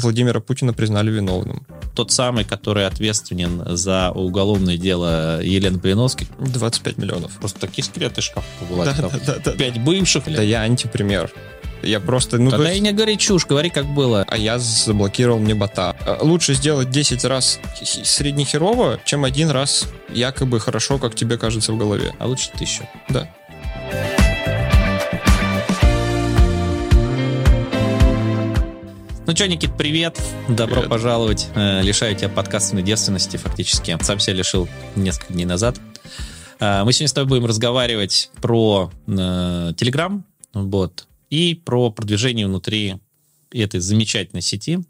Владимира Путина признали виновным. Тот самый, который ответственен за уголовное дело Елены Блиновской. 25 миллионов. Просто такие скелеты шкаф была. Да, да, да, да. Пять бывших. Да я антипример. Я просто... Ну, Тогда то есть- и не говори чушь, говори как было. а я заблокировал мне бота. А, Лучше сделать 10 раз среднехерово, чем один раз якобы хорошо, как тебе кажется в голове. А лучше тысячу. Да. Ну что, Никит, привет. Добро Привет. пожаловать. Э, Лишаю тебя подкастной девственности фактически. Сам себя лишил несколько дней назад. Э, Мы сегодня с тобой будем разговаривать про э, Telegram бот и про продвижение внутри этой замечательной сети.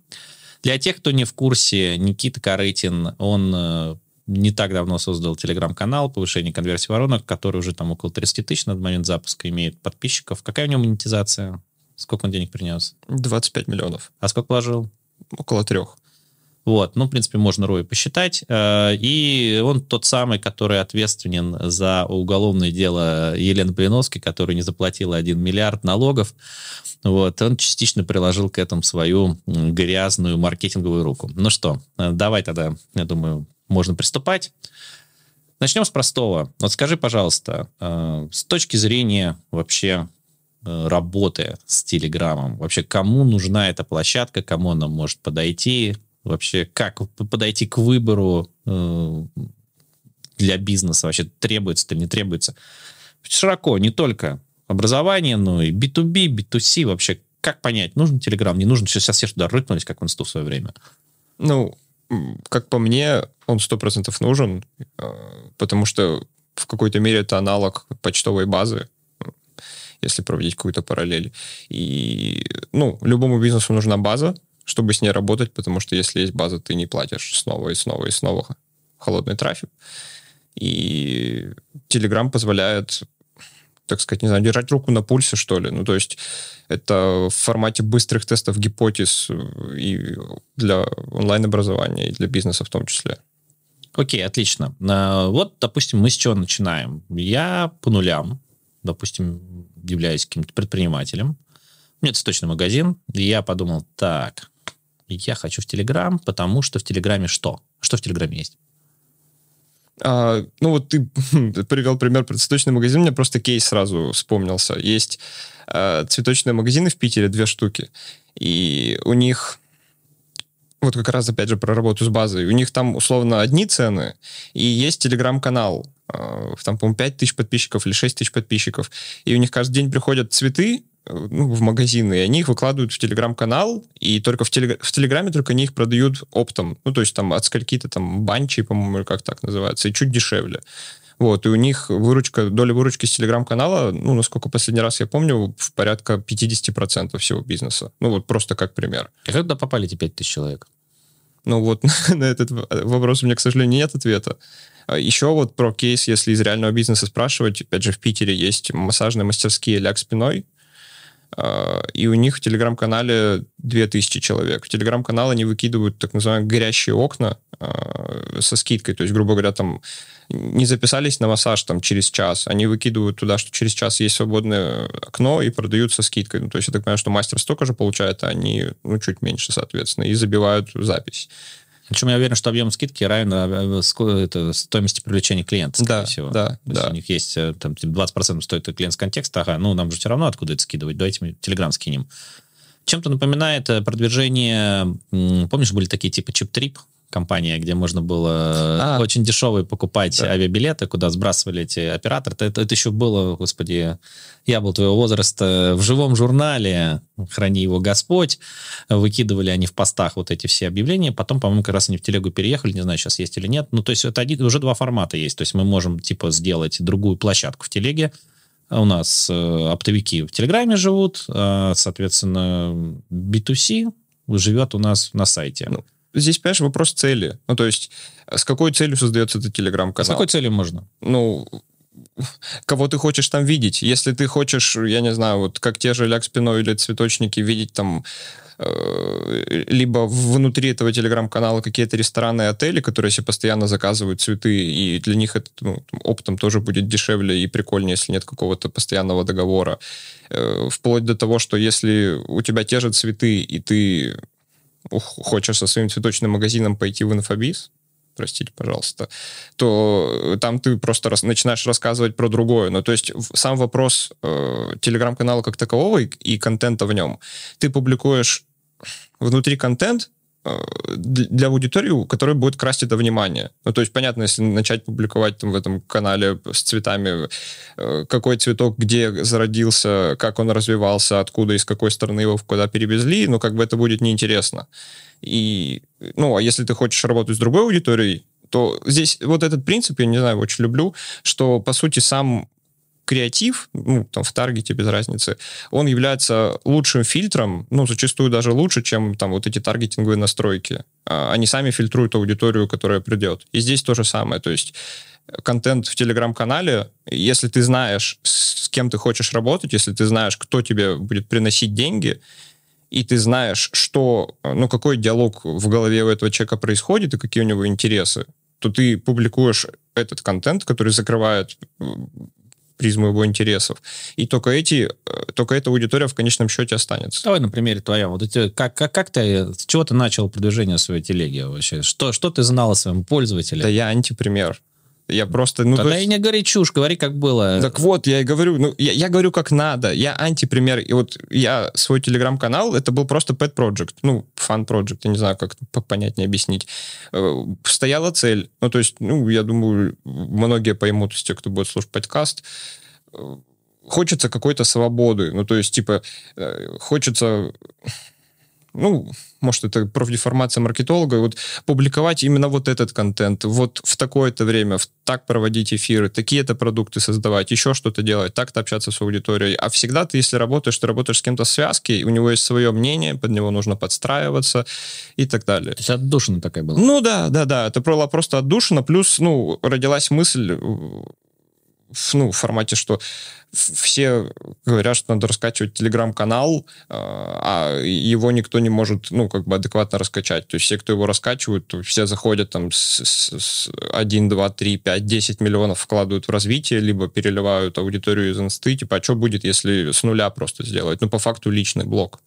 Для тех, кто не в курсе, Никита Корытин, он не так давно создал телеграм-канал повышение конверсии воронок, который уже там около 30 тысяч на момент запуска имеет подписчиков. Какая у него монетизация? Сколько он денег принес? 25 миллионов. А сколько вложил? Около трех. Вот, ну, в принципе, можно ROI посчитать. Э, И он тот самый, который ответственен за уголовное дело Елены Блиновской, которая не заплатила 1 миллиард налогов. Вот, он частично приложил к этому свою грязную маркетинговую руку. Ну что, э, давай тогда, я думаю, можно приступать. Начнем с простого. Вот скажи, пожалуйста, э, с точки зрения вообще работы с Телеграмом, вообще кому нужна эта площадка, кому она может подойти, вообще как подойти к выбору э, для бизнеса, вообще требуется или не требуется. Широко, не только образование, но и B2B, B2C, вообще как понять, нужен Телеграм, не нужен, сейчас все туда рыкнулись, как в инсту в свое время. Ну, как по мне, он 100% нужен, э, потому что в какой-то мере это аналог почтовой базы, э, если проводить какую-то параллель. И, ну, любому бизнесу нужна база, чтобы с ней работать, потому что если есть база, ты не платишь снова и снова и снова холодный трафик. И Telegram позволяет, так сказать, не знаю, держать руку на пульсе, что ли. Ну, то есть это в формате быстрых тестов гипотез и для онлайн-образования, и для бизнеса в том числе. Окей, отлично. А, Вот, допустим, мы с чего начинаем? Я по нулям, допустим, являюсь каким-то предпринимателем. У меня цветочный магазин, и я подумал, так, я хочу в Телеграм, потому что в Телеграме что? Что в Телеграме есть? А, ну вот ты привел пример про цветочный магазин, мне просто кейс сразу вспомнился. Есть а, цветочные магазины в Питере, две штуки, и у них вот как раз опять же про работу с базой. У них там условно одни цены, и есть телеграм-канал. а, Там, по-моему, 5 тысяч подписчиков или 6 тысяч подписчиков. И у них каждый день приходят цветы э, ну, в магазины, и они их выкладывают в телеграм-канал, и только в, телег- в телеграме только они их продают оптом. Ну, то есть там от скольки-то там банчи, по-моему, как так называется, и чуть дешевле. Вот, и у них выручка, доля выручки с телеграм-канала, ну, насколько последний раз я помню, в порядка 50% всего бизнеса. Ну, вот просто как пример. А как туда попали эти 5000 человек? Ну вот на этот в- вопрос у меня, к сожалению, нет ответа. А Еще вот про кейс, если из реального бизнеса спрашивать, опять же, в Питере есть массажные мастерские «Ляг спиной», и у них в телеграм-канале 2000 человек. В телеграм-канал они выкидывают так называемые горящие окна а, со скидкой. То есть, грубо говоря, там не записались на массаж там через час, они выкидывают туда, что через час есть свободное окно и продают со скидкой. Ну, то есть я так понимаю, что мастер столько же получает, а они ну, чуть меньше, соответственно, и забивают запись. Причем я уверен, что объем скидки равен э, стоимости привлечения клиента, скорее Да, всего. да, То есть да. у них есть э, там типа, 20% стоит клиент с контекста, ага, ну нам же все равно откуда это скидывать, давайте мы Телеграм скинем. Чем-то напоминает э, продвижение, помнишь, были такие типа чип-трип, компания, где можно было А. очень дешевые покупать Да. авиабилеты, куда сбрасывали эти операторы. Это, это еще было, господи, я был твоего возраста, в живом журнале, храни его Господь, выкидывали они в постах вот эти все объявления, потом, по-моему, как раз они в телегу переехали, не знаю, сейчас есть или нет. Ну, то есть это один, уже два формата есть. То есть мы можем, типа, сделать другую площадку в телеге, у нас э, оптовики в Телеграме живут, а, соответственно, B2C живет у нас на сайте. Ну, Здесь, понимаешь, вопрос цели. Ну, то есть, с какой целью создается этот с телеграм-канал? какой целью можно? ну, кого ты хочешь там видеть. Если ты хочешь, я не знаю, вот как те же ляг спиной или цветочники, видеть там э, либо внутри этого телеграм-канала какие-то рестораны и отели, которые себе постоянно заказывают цветы, и для них это ну, оптом тоже будет дешевле и прикольнее, если нет какого-то постоянного договора. Э, Вплоть до того, что если у тебя те же цветы, и ты хочешь со своим цветочным магазином пойти в инфобиз, простите, пожалуйста, то там ты просто рас, начинаешь рассказывать про другое. Ну, то есть сам вопрос э, телеграм-канала как такового и, и контента в нем. Ты публикуешь внутри контент, для аудитории, которая будет красть это внимание. Ну, то есть, понятно, если начать публиковать там, в этом канале с цветами, э, какой цветок где зародился, как он развивался, откуда, из какой стороны его куда перевезли, ну, как бы это будет неинтересно. И, ну, а если ты хочешь работать с другой аудиторией, то здесь вот этот принцип, я не знаю, очень люблю, что, по сути, сам креатив, ну, там, в таргете, без разницы, он является лучшим фильтром, ну, зачастую даже лучше, чем там вот эти таргетинговые настройки. А, они сами фильтруют аудиторию, которая придет. И здесь то же самое, то есть контент в телеграм-канале, если ты знаешь, с кем ты хочешь работать, если ты знаешь, кто тебе будет приносить деньги, и ты знаешь, что, ну, какой диалог в голове у этого человека происходит и какие у него интересы, то ты публикуешь этот контент, который закрывает призму его интересов. И только эти, э, только эта аудитория в конечном счете останется. Давай на примере твоем. Вот эти, как, как, как ты, с чего ты начал продвижение своей телеги вообще? Что, что ты знал о своем пользователе? Да я антипример. Я просто... Ну, Тогда есть... и не говори чушь, говори, как было. Так вот, я и говорю, ну, я, я говорю, как надо. Я антипример. И вот я свой телеграм-канал, это был просто pet project, ну, фан project, я не знаю, как понятнее объяснить. Э, стояла цель. Ну, то есть, ну, я думаю, многие поймут из тех, кто будет слушать подкаст, э, хочется какой-то свободы. Ну, то есть, типа, э, хочется ну, может, это профдеформация маркетолога, вот публиковать именно вот этот контент, вот в такое-то время, в, так проводить эфиры, такие-то продукты создавать, еще что-то делать, так-то общаться с аудиторией. А всегда ты, если работаешь, ты работаешь с кем-то в связке, у него есть свое мнение, под него нужно подстраиваться и так далее. То есть отдушина такая была? Ну да, да, да, это было просто отдушина, плюс, ну, родилась мысль ну, в формате, что все говорят, что надо раскачивать телеграм-канал, а, а его никто не может, ну, как бы адекватно раскачать. То есть все, кто его раскачивают, все заходят там с, с, с 1, 2, 3, 5, 10 миллионов вкладывают в развитие, либо переливают аудиторию из инсты. Типа, а что будет, если с нуля просто сделать? Ну, по факту личный блок.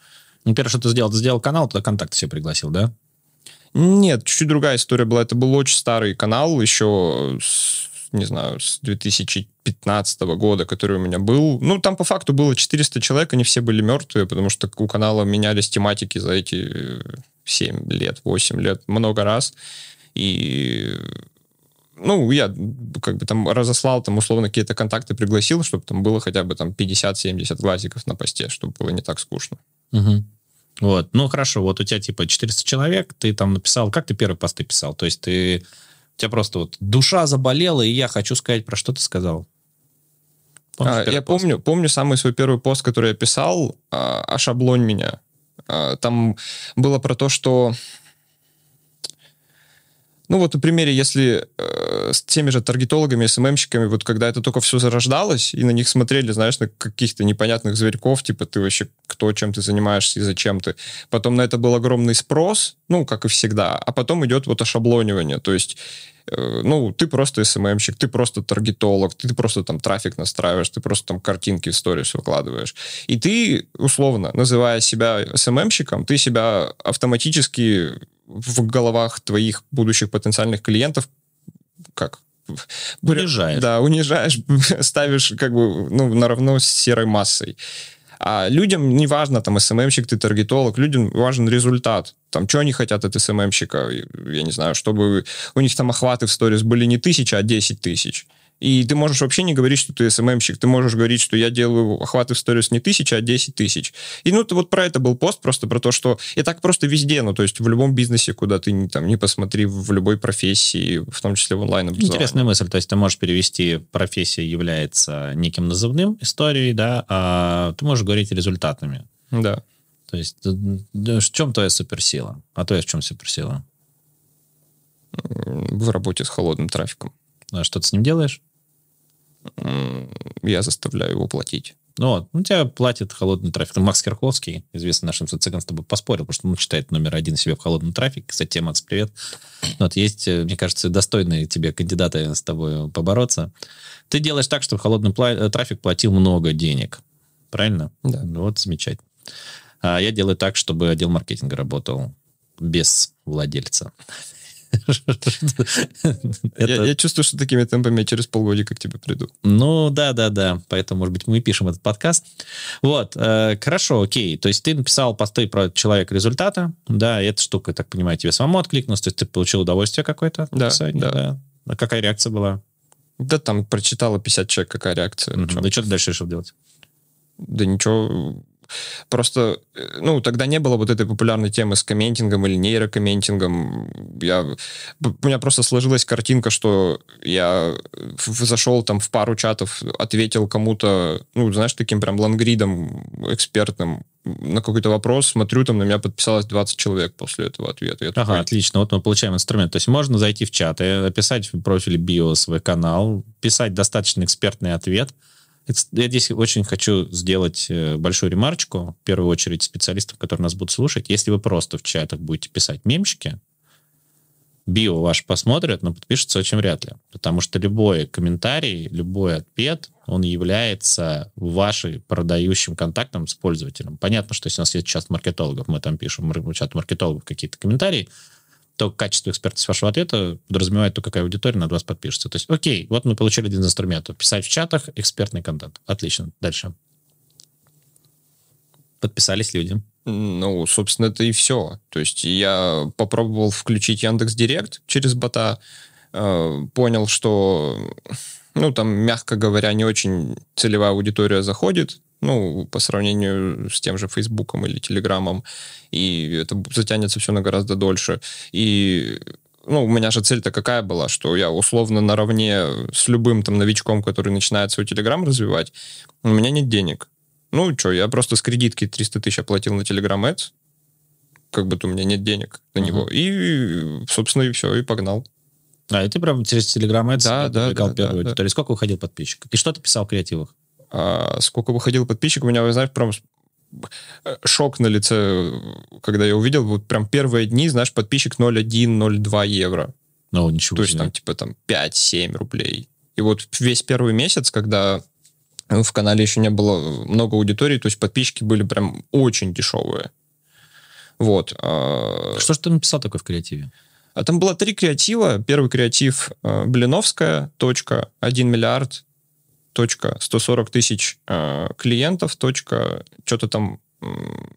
Ну, первое, что ты сделал, ты сделал канал, туда контакт себе пригласил, да? Нет, чуть-чуть другая история была. Это был очень старый канал, еще с не знаю, с 2015 года, который у меня был. Ну, там по факту было 400 человек, они все были мертвые, потому что у канала менялись тематики за эти 7 лет, 8 лет, много раз. И ну, я как бы там разослал там условно какие-то контакты, пригласил, чтобы там было хотя бы там 50-70 глазиков на посте, чтобы было не так скучно. Угу. Вот, ну хорошо, вот у тебя типа 400 человек, ты там написал, как ты первые посты писал? То есть ты у тебя просто вот душа заболела, и я хочу сказать, про что ты сказал. Помнишь, а, я пост? помню, помню самый свой первый пост, который я писал, а, «Ошаблонь меня». А, там было про то, что ну вот, на примере, если э, с теми же таргетологами, СММщиками, вот когда это только все зарождалось, и на них смотрели, знаешь, на каких-то непонятных зверьков, типа ты вообще кто, чем ты занимаешься и зачем ты. Потом на это был огромный спрос, ну, как и всегда. А потом идет вот ошаблонивание, то есть ну, ты просто СММщик, ты просто таргетолог, ты просто там трафик настраиваешь, ты просто там картинки в сторис выкладываешь. И ты, условно, называя себя СММщиком, ты себя автоматически в головах твоих будущих потенциальных клиентов как унижаешь. Да, унижаешь, ставишь как бы ну, наравно с серой массой. А людям не важно, там, СММщик, ты таргетолог, людям важен результат. Там, что они хотят от СММщика? Я не знаю, чтобы у них там охваты в сторис были не тысяча, а десять тысяч. И ты можешь вообще не говорить, что ты СММщик. Ты можешь говорить, что я делаю охваты в сторис не тысяча, а 10 тысяч. И ну, вот про это был пост, просто про то, что и так просто везде, ну, то есть в любом бизнесе, куда ты там не посмотри, в любой профессии, в том числе в онлайн. Интересная мысль. То есть ты можешь перевести, профессия является неким назывным историей, да, а ты можешь говорить результатами. Да. То есть в чем твоя суперсила? А то есть в чем суперсила? В работе с холодным трафиком. А что ты с ним делаешь? Я заставляю его платить. Ну, вот, у тебя платит холодный трафик. Макс Керховский, известный нашим соцсетям, с тобой поспорил, потому что он читает номер один себе в холодном трафике. Кстати, Макс, привет. Вот есть, э, мне кажется, достойные тебе кандидаты с тобой побороться. Ты делаешь так, чтобы холодный э, трафик платил много денег. Правильно? Да. Вот, замечательно. А я делаю так, чтобы отдел маркетинга работал без владельца. Я, я чувствую, что такими темпами я через полгодика к тебе приду. Ну, да, да, да. Поэтому, может быть, мы пишем этот подкаст. Вот, э, хорошо, окей. То есть ты написал посты про человека результата, да, и эта штука, я так понимаю, тебе самому откликнулась, то есть ты получил удовольствие какое-то от Да, написания, да. А какая реакция была? Да там прочитало 50 человек, какая реакция. Да что ты дальше решил делать? Да ничего. Просто, э, ну, тогда не было вот этой популярной темы с комментингом или нейрокомментингом. Я, у меня просто сложилась картинка, что я в- зашел там в пару чатов, ответил кому-то, ну, знаешь, таким прям лонгридом экспертным на какой-то вопрос, смотрю, там на меня подписалось 20 человек после этого ответа. Я Ага, такой, отлично. Вот мы получаем инструмент. То есть можно зайти в чат, и описать в профиле био свой канал, писать достаточно экспертный ответ. Я здесь очень хочу сделать э, большую ремарочку, в первую очередь специалистов, которые нас будут слушать. Если вы просто в чатах будете писать мемчики, био ваш посмотрят, но подпишется очень вряд ли. Потому что любой комментарий, любой ответ, он является вашим продающим контактом с пользователем. Понятно, что если у нас есть чат маркетологов, мы там пишем в чат маркетологов какие-то комментарии, то качество экспертности вашего ответа подразумевает то, какая аудитория над вас подпишется. То есть, окей, вот мы получили один из инструментов. Писать в чатах экспертный контент. Отлично. Дальше. Подписались люди. Ну, собственно, это и все. То есть я попробовал включить Яндекс Директ через бота, э, понял, что, ну, там, мягко говоря, не очень целевая аудитория заходит, ну, по сравнению с тем же Фейсбуком или Телеграмом, и это затянется все на гораздо дольше. И ну, у меня же цель-то какая была, что я условно наравне с любым там новичком, который начинает свой Телеграм развивать, у меня нет денег. Ну, что, я просто с кредитки 300 тысяч оплатил на Telegram Ads, как бы у меня нет денег на Мгм. него. И, собственно, и все, и погнал. А, и ты прям через Telegram Ads Да, да, да, первую да, да. аудиторию. Сколько выходил подписчиков? И что ты писал в креативах? А сколько выходил подписчиков, у меня, вы знаешь, прям э, шок на лице, когда я увидел, вот прям первые дни, знаешь, подписчик 0,1-0,2 евро. Ну, ничего То есть там типа там 5-7 рублей. И вот весь первый месяц, когда в канале еще не было много аудитории, то есть подписчики были прям очень дешевые. Вот. а, Что же ты написал такое в креативе? А там было три креатива. Первый креатив э, Блиновская, точка, 1 миллиард, точка, 140 тысяч э, клиентов, точка, что-то там м,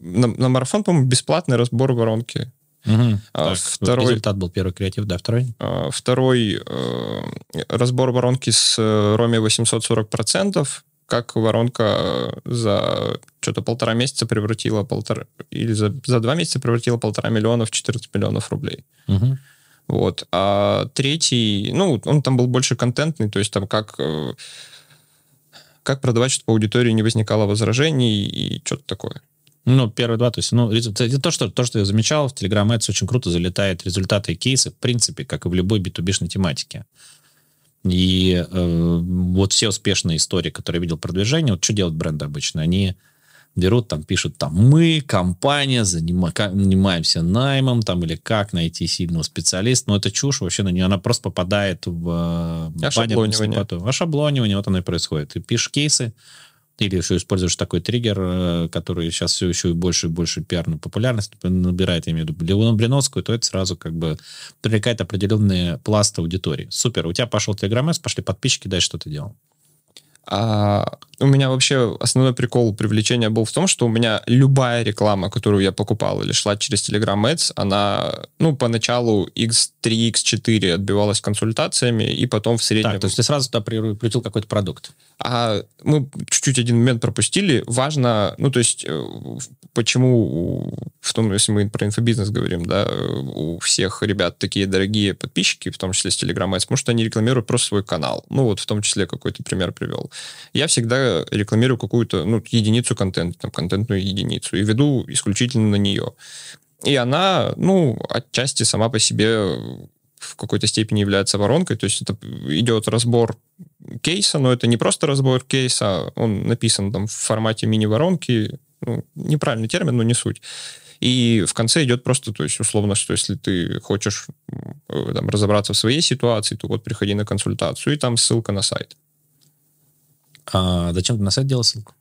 на, на марафон, по-моему, бесплатный разбор воронки. Мгм. А Так, второй- Результат был первый креатив, да, второй? Э, Второй э, разбор воронки с э, Роме 840%, как воронка э, за что-то полтора месяца превратила полтора, или за, за два месяца превратила полтора миллиона в 14 миллионов рублей. Мгм. Вот. А третий, ну, он там был больше контентный, то есть там как, э, как продавать, чтобы аудитории не возникало возражений и что-то такое. Ну, первые два, то есть, ну, то, что, то, что я замечал, в Telegram Ads очень круто залетает результаты и кейсы, в принципе, как и в любой B2B-шной тематике. И э, вот все успешные истории, которые я видел продвижение, вот что делают бренды обычно? Они берут, там, пишут, там, мы, компания, занимаемся наймом, там, или как найти сильного специалиста, но это чушь, вообще на нее, она просто попадает в э, Ошаблонивание. Ошаблонивание, вот оно и происходит. Ты пишешь кейсы, или еще используешь такой триггер, э, который сейчас все еще и больше и больше пиарную популярность набирает, я имею в виду Леону Блиновскую, то это сразу как бы привлекает определенные пласты аудитории. Супер, у тебя пошел Telegram пошли подписчики, дальше что ты делал? А у меня вообще основной прикол привлечения был в том, что у меня любая реклама, которую я покупал или шла через Telegram Ads, она, ну, поначалу X3, X4 отбивалась консультациями, и потом в среднем... Так, то есть ты сразу туда прикрутил какой-то продукт. А мы чуть-чуть один момент пропустили. Важно, ну, то есть, э, почему в том, если мы про инфобизнес говорим, да, у всех ребят такие дорогие подписчики, в том числе с Telegram Ads, потому что они рекламируют просто свой канал. Ну, вот в том числе какой-то пример привел. Я всегда рекламирую какую-то, ну, единицу контента, там, контентную единицу, и веду исключительно на нее. И она, ну, отчасти сама по себе в какой-то степени является воронкой, то есть это идет разбор кейса, но это не просто разбор кейса, он написан там в формате мини-воронки, ну, неправильный термин, но не суть. И в конце идет просто, то есть условно, что если ты хочешь э, там, разобраться в своей ситуации, то вот приходи на консультацию, и там ссылка на сайт. А зачем ты на сайт делал ссылку?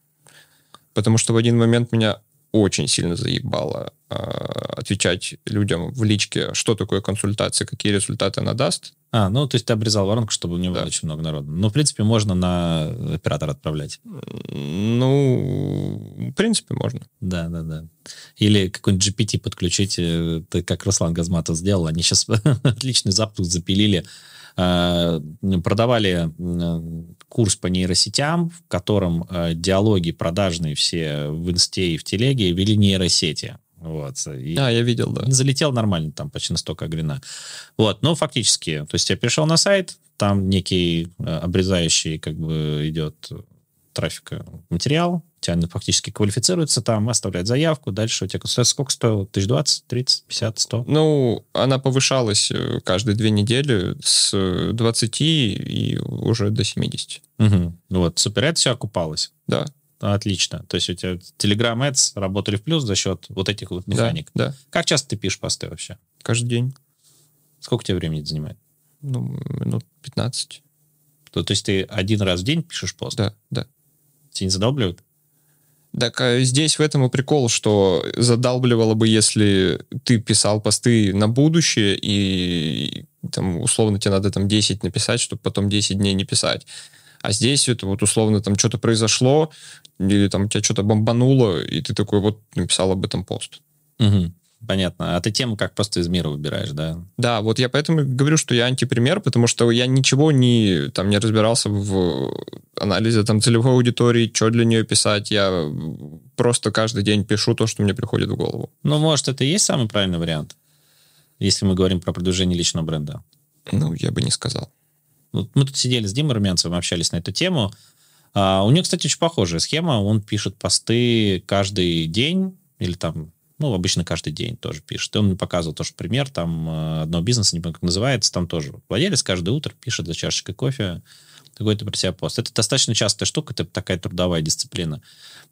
Потому что в один момент меня очень сильно заебало э, отвечать людям в личке, что такое консультация, какие результаты она даст. А, ну, то есть ты обрезал воронку, чтобы не было да. очень много народу. Ну, в принципе, можно на оператор отправлять. Ну, в принципе, можно. Да, да, да. Или какой-нибудь GPT подключить, э, как Руслан Газматов сделал. Они сейчас отличный запуск запилили Э, продавали курс по нейросетям, в котором э, диалоги продажные все в инсте и в телеге вели нейросети. Вот. И а, я видел, да. Залетел нормально, там почти на 100 грина. Вот, но фактически, то есть я пришел на сайт, там некий э, обрезающий как бы идет трафика материал, тебя фактически квалифицируется там, оставляет заявку, дальше у тебя консультация сколько стоило? Тысяч двадцать, тридцать, пятьдесят, сто? Ну, она повышалась э, каждые две недели с 20 и уже до 70. Угу. Вот, супер, это все окупалось? Да. Отлично. То есть у тебя Telegram Ads работали в плюс за счет вот этих вот механик. Да, да. Как часто ты пишешь посты вообще? Каждый день. Сколько тебе времени это занимает? Ну, минут 15. То, то есть ты один раз в день пишешь пост? Да, да. Тебя не задалбливают? Так а здесь в этом и прикол, что задалбливало бы, если ты писал посты на будущее, и там, условно тебе надо там 10 написать, чтобы потом 10 дней не писать. А здесь это вот условно там что-то произошло, или там тебя что-то бомбануло, и ты такой вот написал об этом пост. Угу. Понятно. А ты тему как просто из мира выбираешь, да? Да, вот я поэтому говорю, что я антипример, потому что я ничего не, там, не разбирался в анализе там, целевой аудитории, что для нее писать. Я просто каждый день пишу то, что мне приходит в голову. Ну, может, это и есть самый правильный вариант, если мы говорим про продвижение личного бренда? Ну, я бы не сказал. Вот мы тут сидели с Димой Румянцевым, общались на эту тему. А, у него, кстати, очень похожая схема. Он пишет посты каждый день или там ну, обычно каждый день тоже пишет. И он мне показывал тоже пример, там э, одного бизнеса, не помню, как называется, там тоже владелец каждое утро пишет за чашечкой кофе какой-то про себя пост. Это достаточно частая штука, это такая трудовая дисциплина.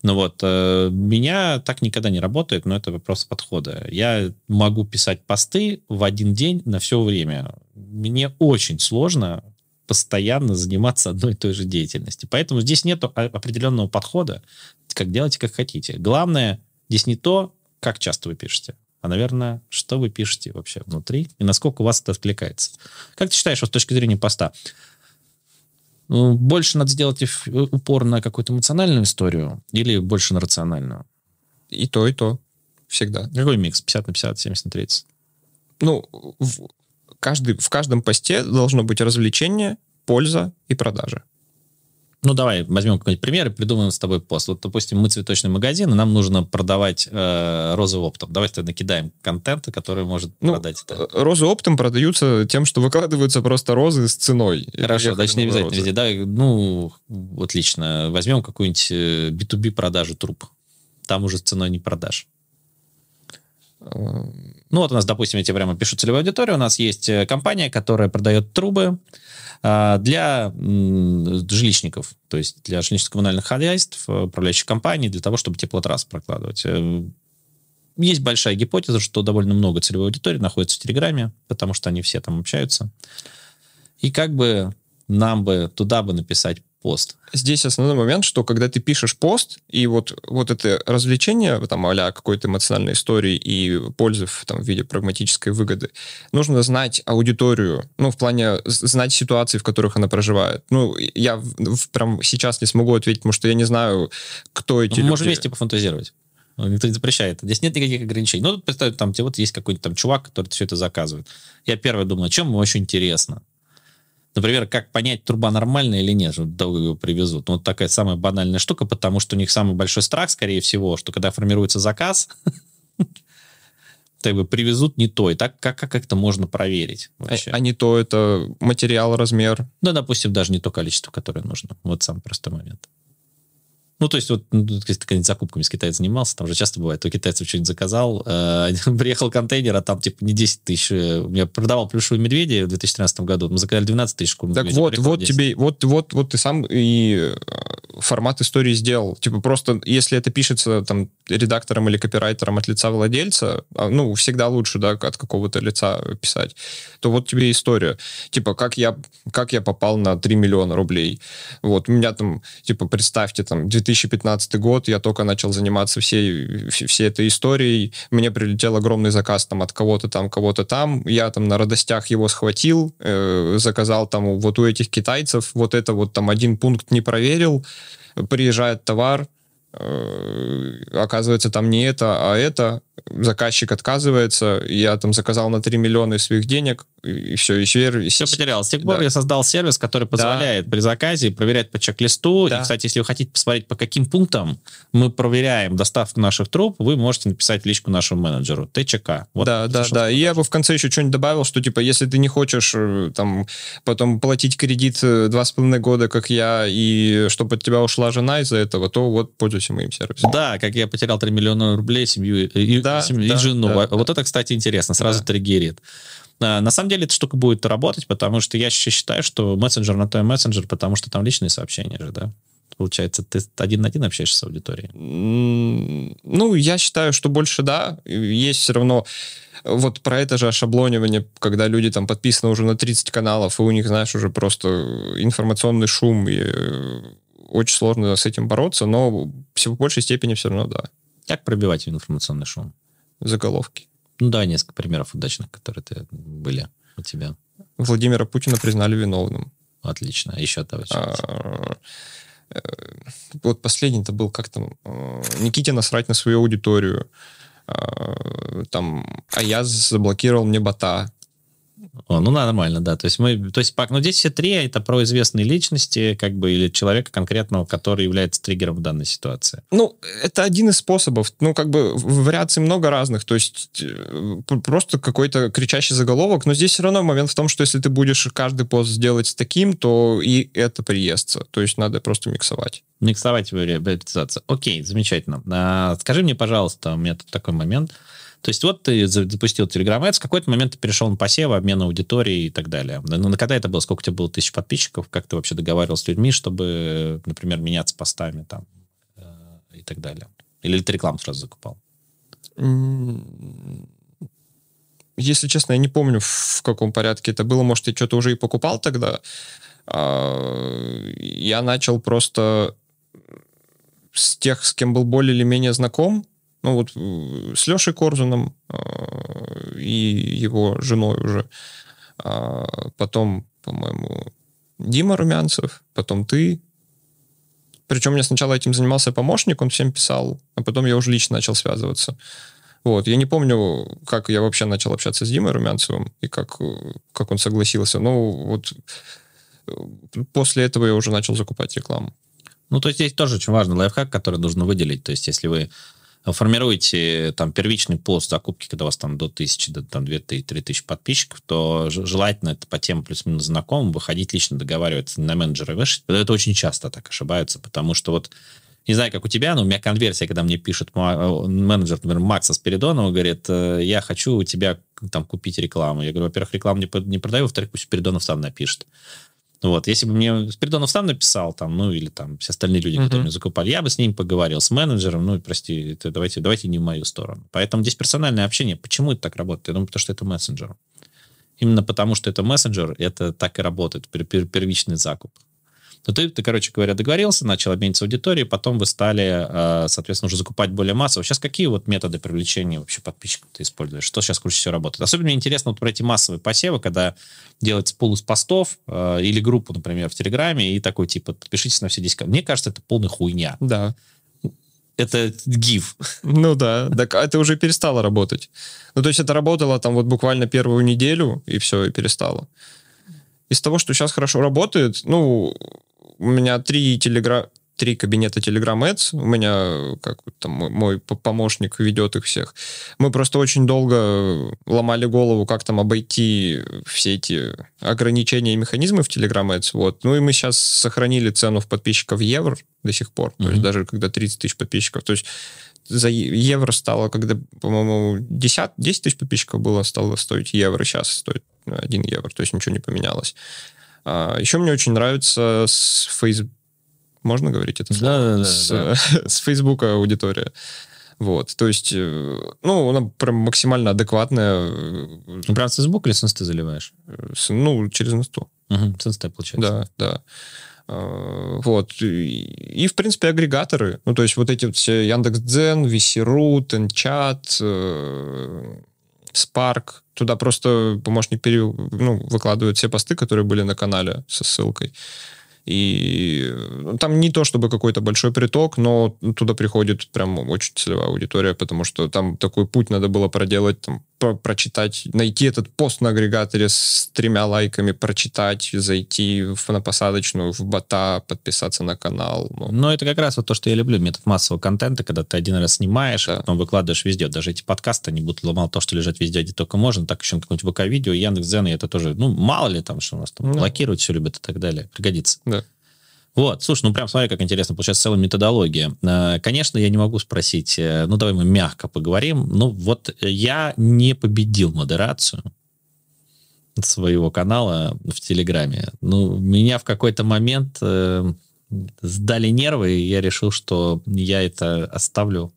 Ну вот, э, меня так никогда не работает, но это вопрос подхода. Я могу писать посты в один день на все время. Мне очень сложно постоянно заниматься одной и той же деятельностью. Поэтому здесь нет определенного подхода, как делайте, как хотите. Главное, здесь не то, как часто вы пишете, а, наверное, что вы пишете вообще внутри и насколько у вас это откликается. Как ты считаешь, вот с точки зрения поста, ну, больше надо сделать упор на какую-то эмоциональную историю или больше на рациональную? И то, и то. Всегда. Какой микс? 50 на 50, 70 на 30? Ну, в, каждый, в каждом посте должно быть развлечение, польза и продажа. Ну, давай возьмем какой-нибудь пример и придумаем с тобой пост. Вот, допустим, мы цветочный магазин, и нам нужно продавать э, розы оптом. Давай тогда накидаем контента, который может ну, продать это. Э, розы оптом продаются тем, что выкладываются просто розы с ценой. Хорошо, значит, не обязательно розы. везде. Да, ну, отлично. Возьмем какую-нибудь B2B э, продажу труб. Там уже с ценой не продашь. Ну, вот у нас, допустим, я тебе прямо пишу целевую аудиторию. У нас есть э, компания, которая продает трубы а, для жилищников, то есть для жилищно-коммунальных хозяйств, управляющих компаний, для того, чтобы теплотрасс прокладывать. Э, есть большая гипотеза, что довольно много целевой аудитории находится в Телеграме, потому что они все там общаются. И как бы нам бы туда бы написать пост. Здесь основной момент, что когда ты пишешь пост, и вот, вот это развлечение, там, а какой-то эмоциональной истории и пользы в, там, в виде прагматической выгоды, нужно знать аудиторию, ну, в плане знать ситуации, в которых она проживает. Ну, я в, прям сейчас не смогу ответить, потому что я не знаю, кто эти Мы люди. Можем вместе пофантазировать. Никто не запрещает. Здесь нет никаких ограничений. Ну, представь, там, тебе вот есть какой-то там чувак, который все это заказывает. Я первый думаю, чем ему очень интересно. Например, как понять, труба нормальная или нет, долго его привезут. Ну, вот такая самая банальная штука, потому что у них самый большой страх, скорее всего, что когда формируется заказ, как бы привезут не то. И так как, как это можно проверить вообще? А, а не то это материал, размер? Да, допустим, даже не то количество, которое нужно. Вот самый простой момент. Ну, то есть, вот, ну, если ты закупками с китайцем занимался, там же часто бывает, то китайцев что-нибудь заказал, э, приехал контейнер, а там, типа, не 10 тысяч. Э, я продавал плюшевые медведи в 2013 году, мы заказали 12 тысяч кур Так вот, вот 10. тебе, вот, вот, вот ты сам и э, формат истории сделал. Типа, просто, если это пишется, там, редактором или копирайтером от лица владельца, а, ну, всегда лучше, да, от какого-то лица писать, то вот тебе история. Типа, как я, как я попал на 3 миллиона рублей. Вот, у меня там, типа, представьте, там, 2000 2015 год, я только начал заниматься всей, всей этой историей, мне прилетел огромный заказ там от кого-то там, кого-то там, я там на радостях его схватил, э, заказал там вот у этих китайцев, вот это вот там один пункт не проверил, приезжает товар, оказывается, там не это, а это, заказчик отказывается, я там заказал на 3 миллиона своих денег, и все, и сервис... Все потерял. С тех пор да. я создал сервис, который позволяет да. при заказе проверять по чек-листу. Да. И, кстати, если вы хотите посмотреть, по каким пунктам мы проверяем доставку наших труб, вы можете написать личку нашему менеджеру. ТЧК. Вот, да, да, да. И я бы в конце еще что-нибудь добавил, что, типа, если ты не хочешь э, там потом платить кредит э, два с половиной года, как я, и чтобы от тебя ушла жена из-за этого, то вот пользуйся моим сервисом. Да, как я потерял 3 миллиона рублей, семью и, да, семью, да, и жену. Да, вот да. это, кстати, интересно. Сразу да. триггерит. А, на самом деле эта штука будет работать, потому что я считаю, что мессенджер на то и мессенджер, потому что там личные сообщения же, да? Получается, ты один на один общаешься с аудиторией? Ну, я считаю, что больше да. Есть все равно вот про это же шаблонивание, когда люди там подписаны уже на 30 каналов, и у них, знаешь, уже просто информационный шум, и э, очень сложно с этим бороться, но в большей степени все равно да. Как пробивать информационный шум? Заголовки. Ну да, несколько примеров удачных, которые ты, были у тебя. Владимира Путина признали виновным. Отлично. А еще давай. А, э, вот последний-то был как то э, Никите насрать на свою аудиторию. А, там, а я заблокировал мне бота. О, ну нормально, да. То есть мы, то есть, ну здесь все три это про известные личности, как бы, или человека конкретного, который является триггером в данной ситуации. Ну, это один из способов. Ну, как бы вариаций много разных. То есть э, просто какой-то кричащий заголовок, но здесь все равно момент в том, что если ты будешь каждый пост сделать с таким, то и это приестся. То есть надо просто миксовать. Миксовать его реабилитацию. Окей, замечательно. А, скажи мне, пожалуйста, у меня тут такой момент. То есть вот ты запустил Telegram Ads, в какой-то момент ты перешел на посев, обмен аудитории и так далее. Ну, на когда это было? Сколько у тебя было тысяч подписчиков? Как ты вообще договаривался с людьми, чтобы, например, меняться постами там э, и так далее? Или ты рекламу сразу закупал? Если честно, я не помню, в каком порядке это было. Может, я что-то уже и покупал тогда. А, я начал просто с тех, с кем был более или менее знаком, ну вот э, с Лешей Корзуном э, и его женой уже, а потом, по-моему, Дима Румянцев, потом ты. Причем мне сначала этим занимался помощник, он всем писал, а потом я уже лично начал связываться. Вот. Я не помню, как я вообще начал общаться с Димой Румянцевым и как, как он согласился. Но вот э, после этого я уже начал закупать рекламу. Ну, то есть здесь тоже очень важный лайфхак, который нужно выделить. То есть если вы формируете там первичный пост закупки, когда у вас там до тысячи, до там 2-3 тысячи подписчиков, то желательно это по тем плюс-минус знакомым выходить лично договариваться на менеджера выше. Это очень часто так ошибаются, потому что вот не знаю, как у тебя, но у меня конверсия, когда мне пишет менеджер, например, Макса Спиридонова, говорит, «Э, я хочу у тебя там купить рекламу. Я говорю, во-первых, рекламу не, не продаю, во-вторых, пусть Спиридонов сам напишет. Вот, если бы мне Спиридонов сам написал, там, ну, или там все остальные люди, uh-huh. которые меня закупали, я бы с ним поговорил, с менеджером, ну, прости, это, давайте, давайте не в мою сторону. Поэтому здесь персональное общение. Почему это так работает? Я думаю, потому что это мессенджер. Именно потому, что это мессенджер, это так и работает, первичный закуп. Но ты, ты, короче говоря, договорился, начал обмениваться аудиторией, потом вы стали, а, соответственно, уже закупать более массово. Сейчас какие вот методы привлечения вообще подписчиков ты используешь? Что сейчас круче всего работает? Особенно мне интересно вот про эти массовые посевы, когда делается пул из постов э, или группу, например, в Телеграме, и такой, типа, подпишитесь на все 10 Мне кажется, это полная хуйня. Да. Это гиф. Ну да, так это уже перестало работать. Ну, то есть это работало там вот буквально первую неделю, и все, и перестало. Из того, что сейчас хорошо работает, ну, у меня три телегра три кабинета Telegram Ads. У меня как там мой помощник ведет их всех. Мы просто очень долго ломали голову, как там обойти все эти ограничения и механизмы в Telegram Ads. Вот. Ну и мы сейчас сохранили цену в подписчиков евро до сих пор. Mm-hmm. То есть даже когда 30 тысяч подписчиков. То есть за евро стало, когда, по-моему, 10, 10 тысяч подписчиков было, стало стоить евро, сейчас стоит 1 евро, то есть ничего не поменялось. А, еще мне очень нравится с Facebook... Можно говорить это слово? Да, да, с, да. с Facebook аудитория. Вот, то есть, э, ну, она прям максимально адекватная. Ну, прям с Facebook или с Инсты заливаешь? С, ну, через Инсту. Угу, с Инсты, получается. Да, да. Э, вот. И, и, в принципе, агрегаторы. Ну, то есть вот эти вот все Яндекс.Дзен, Висирут, Энчат, э, Spark. Туда просто помощник пере, ну, выкладывает все посты, которые были на канале со ссылкой. И ну, там не то чтобы какой-то большой приток, но туда приходит прям очень целевая аудитория, потому что там такой путь надо было проделать, там, прочитать, найти этот пост на агрегаторе с тремя лайками, прочитать, зайти в, на посадочную, в бота, подписаться на канал. Ну. Но это как раз вот то, что я люблю, метод массового контента, когда ты один раз снимаешь, да. а потом выкладываешь везде. Даже эти подкасты, они будут мало то, что лежать везде, где только можно, так еще на каком-нибудь ВК-видео, Яндекс.Дзен, и это тоже, ну, мало ли там, что у нас там да. блокируют, все любят и так далее. Пригодится. Да. Вот, слушай, ну прям смотри, как интересно, получается целая методология. Э, конечно, я не могу спросить, э, ну давай мы мягко поговорим. Ну вот я не победил модерацию своего канала в Телеграме. Ну, меня в какой-то момент э, сдали нервы, и я решил, что я это оставлю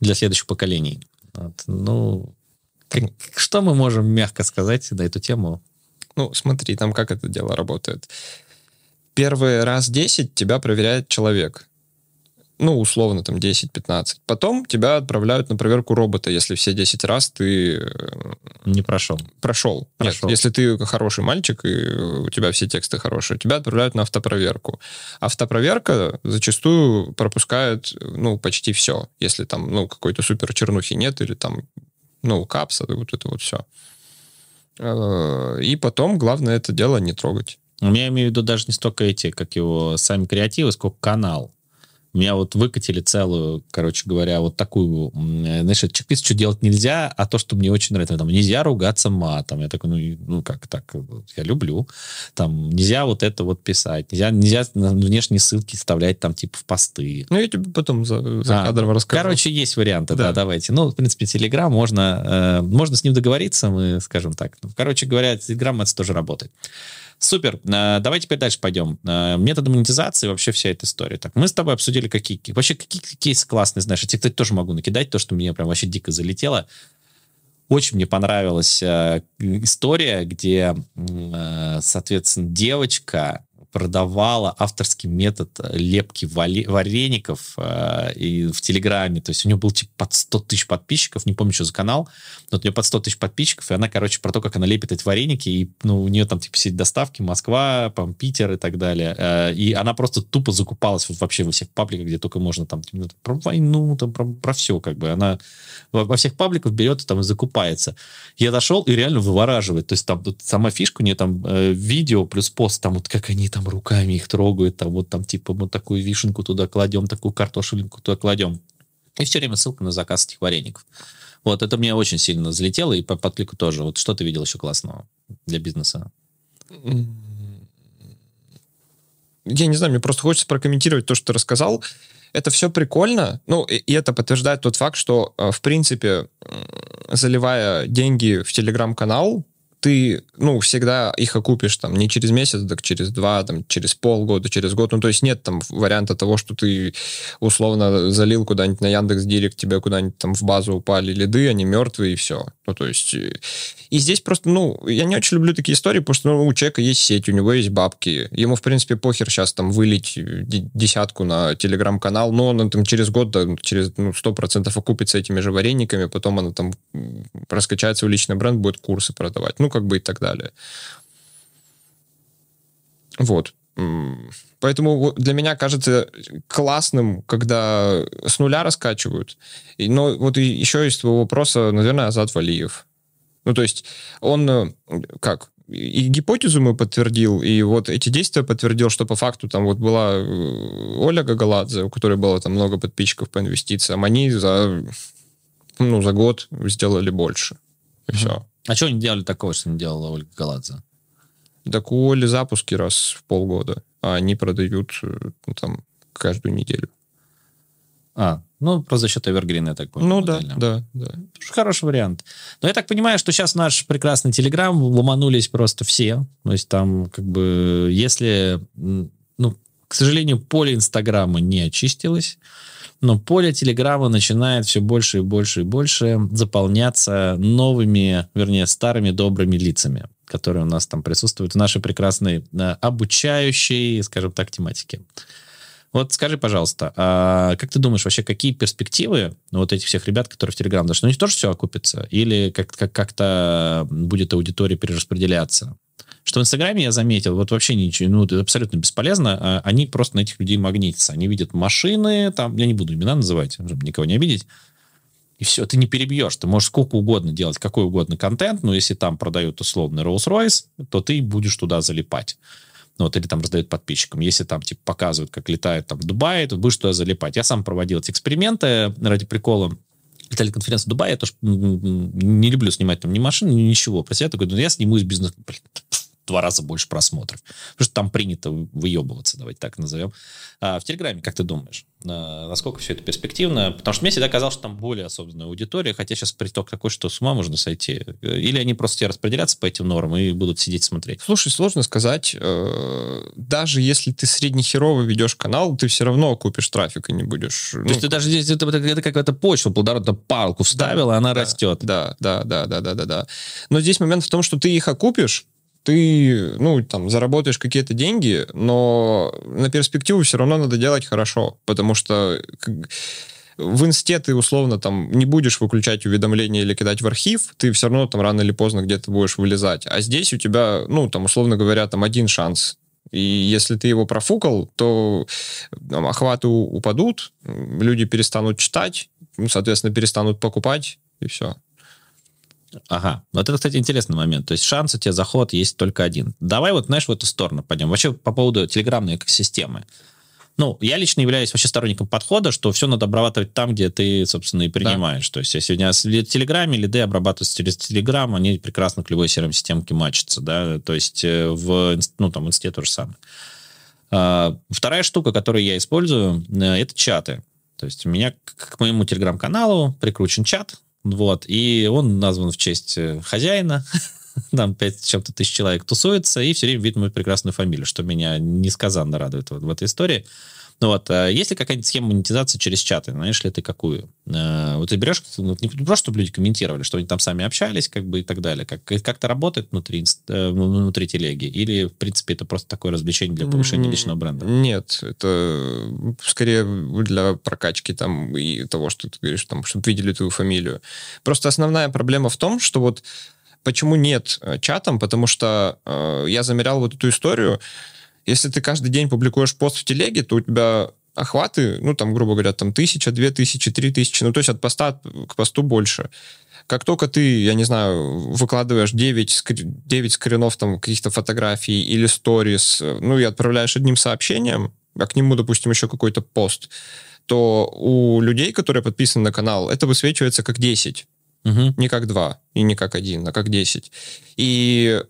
для следующих поколений. Вот. Ну, как, что мы можем мягко сказать на эту тему? Ну, смотри, там как это дело работает первый раз 10 тебя проверяет человек. Ну, условно, там 10-15. Потом тебя отправляют на проверку робота, если все 10 раз ты... Э, Не прошел. Прошел. прошел. Нет, если ты хороший мальчик, и у тебя все тексты хорошие, тебя отправляют на автопроверку. Автопроверка зачастую пропускает, ну, почти все. Если там, ну, какой-то супер чернухи нет, или там, ну, капса, вот это вот все. Э, и потом главное это дело не трогать. Я имею в виду даже не столько эти, как его, сами креативы, сколько канал. Меня вот выкатили целую, короче говоря, вот такую, знаешь, чек-лист, что делать нельзя, а то, что мне очень нравится, там, нельзя ругаться матом. Я такой, ну, ну как так, я люблю. Там, нельзя вот это вот писать, нельзя, нельзя внешние ссылки вставлять там, типа, в посты. Ну, я тебе потом за, за а, кадром расскажу. Короче, есть варианты, да, да давайте. Ну, в принципе, Телеграм, можно, э, можно с ним договориться, мы скажем так. Короче говоря, Телеграм это тоже работает. Супер. Э, давай теперь дальше пойдем. Э, методы монетизации, вообще вся эта история. Так, мы с тобой обсудили, какие... Вообще, какие кейсы классные, знаешь. Я тебе, кстати, тоже могу накидать, то, что мне прям вообще дико залетело. Очень мне понравилась э, история, где, э, соответственно, девочка продавала авторский метод лепки вареников э, и в Телеграме. То есть у нее был типа под 100 тысяч подписчиков, не помню, что за канал, но у нее под 100 тысяч подписчиков, и она, короче, про то, как она лепит эти вареники, и ну, у нее там типа сеть доставки, Москва, там, Питер и так далее. Э, и она просто тупо закупалась вот вообще во всех пабликах, где только можно там типа, про войну, там, про, про все, как бы. Она во всех пабликах берет и там и закупается. Я дошел и реально вывораживает. То есть там тут сама фишка, у нее там э, видео плюс пост, там вот как они там руками их трогают, там вот там типа вот такую вишенку туда кладем, такую картошелинку туда кладем. И все время ссылка на заказ этих вареников. Вот, это мне очень сильно залетело, и по подклику тоже. Вот что ты видел еще классного для бизнеса? Я не знаю, мне просто хочется прокомментировать то, что ты рассказал. Это все прикольно, ну, и, и это подтверждает тот факт, что, э, в принципе, заливая деньги в телеграм-канал, ты, ну, всегда их окупишь там не через месяц, так через два, там, через полгода, через год. Ну, то есть нет там варианта того, что ты условно залил куда-нибудь на Яндекс Директ, тебе куда-нибудь там в базу упали лиды, они мертвые, и все. Ну, то есть... Э, и здесь просто, ну, я не очень люблю такие истории, потому что ну, у человека есть сеть, у него есть бабки. Ему, в принципе, похер сейчас там вылить десятку на телеграм-канал, но он там через год, да, через ну, 100% окупится этими же варениками, потом она там раскачается в личный бренд, будет курсы продавать. Ну, как бы и так далее. Вот. Поэтому для меня кажется классным, когда с нуля раскачивают. Но вот еще из твоего вопроса, наверное, Азат Валиев. Ну, то есть он э, как? И гипотезу мы подтвердил, и вот эти действия подтвердил, что по факту там вот была э, Оля Гагаладзе, у которой было там много подписчиков по инвестициям, они за, ну, за год сделали больше. И mm-hmm. все. А что они делали такого, что не делала Ольга Галадзе? Так у Оли запуски раз в полгода, а они продают э, ну, там каждую неделю. А, ну, просто за счет Evergreen, я так понял. Ну, да, да, да. Хороший вариант. Но я так понимаю, что сейчас наш прекрасный Телеграм ломанулись просто все. То есть там, как бы, если, ну, К сожалению, поле Инстаграма не очистилось, но поле Телеграма начинает все больше и больше и больше заполняться новыми, вернее, старыми добрыми лицами, которые у нас там присутствуют в нашей прекрасной э, обучающей, скажем так, тематике. Вот скажи, пожалуйста, а как ты думаешь, вообще какие перспективы вот этих всех ребят, которые в Телеграм дошли? Ну, у них тоже все окупится? Или как- как- как-то будет аудитория перераспределяться? Что в Инстаграме я заметил, вот вообще ничего, ну, это абсолютно бесполезно, а они просто на этих людей магнитятся. Они видят машины, там, я не буду имена называть, чтобы никого не обидеть, и все, ты не перебьешь. Ты можешь сколько угодно делать, какой угодно контент, но если там продают условный Rolls-Royce, то ты будешь туда залипать. Ну, вот, или там раздают подписчикам. Если там, типа, показывают, как летает там в Дубае, то будешь туда залипать. Я сам проводил эти эксперименты ради прикола. Летали конференцию в Дубае, я тоже не люблю снимать там ни машины, ни ничего. Про себя такой, ну, я сниму из бизнеса. Блин, два раза больше просмотров. Потому что там принято выебываться, давайте так назовем. А в Телеграме, как ты думаешь, насколько все это перспективно? Потому что мне всегда казалось, что там более осознанная аудитория, хотя сейчас приток такой, что с ума можно сойти. Или они просто тебе распределятся по этим нормам и будут сидеть смотреть? Слушай, сложно сказать. Э, даже если ты среднехерово ведешь канал, ты все равно купишь трафик и не будешь... То ну, есть ты даже здесь, это, это какая-то почва, плодородную палку вставила, да, она да, растет. Да, да, да, да, да, да, да. Но здесь момент в том, что ты их окупишь, ты, ну, там, заработаешь какие-то деньги, но на перспективу все равно надо делать хорошо, потому что в инсте ты условно там не будешь выключать уведомления или кидать в архив, ты все равно там рано или поздно где-то будешь вылезать. А здесь у тебя, ну, там, условно говоря, там один шанс. И если ты его профукал, то там, охваты упадут, люди перестанут читать, ну, соответственно, перестанут покупать, и все. Ага. Вот это, кстати, интересный момент. То есть шанс у тебя заход есть только один. Давай вот, знаешь, в эту сторону пойдем. Вообще по поводу телеграммной экосистемы. Ну, я лично являюсь вообще сторонником подхода, что все надо обрабатывать там, где ты, собственно, и принимаешь. Да. То есть, если у меня в Телеграме лиды обрабатываются через Телеграм, они прекрасно к любой CRM-системке матчатся, да, то есть э, в, ну, там, инсте то же самое. А, вторая штука, которую я использую, э, это чаты. То есть у меня к моему телеграм-каналу прикручен чат, вот, и он назван в честь э, хозяина. Там пять чем-то тысяч человек тусуется, и все время видит мою прекрасную фамилию, что меня несказанно радует вот в этой истории. Ну вот, а есть ли какая-нибудь схема монетизации через чаты? Знаешь ли ты какую? Э, вот ты берешь, ну, не просто, чтобы люди комментировали, что они там сами общались, как бы и так далее. Как, как это работает внутри, э, внутри телеги? Или, в принципе, это просто такое развлечение для повышения личного бренда? Нет, это скорее для прокачки там и того, что ты говоришь, там, чтобы видели твою фамилию. Просто основная проблема в том, что вот почему нет э, чатом, потому что э, я замерял вот эту историю, если ты каждый день публикуешь пост в телеге, то у тебя охваты, ну, там, грубо говоря, там, тысяча, две тысячи, три тысячи, ну, то есть от поста к посту больше. Как только ты, я не знаю, выкладываешь 9, 9 скринов там каких-то фотографий или сторис, ну, и отправляешь одним сообщением, а к нему, допустим, еще какой-то пост, то у людей, которые подписаны на канал, это высвечивается как 10. Угу. Не как 2 и не как 1, а как 10. И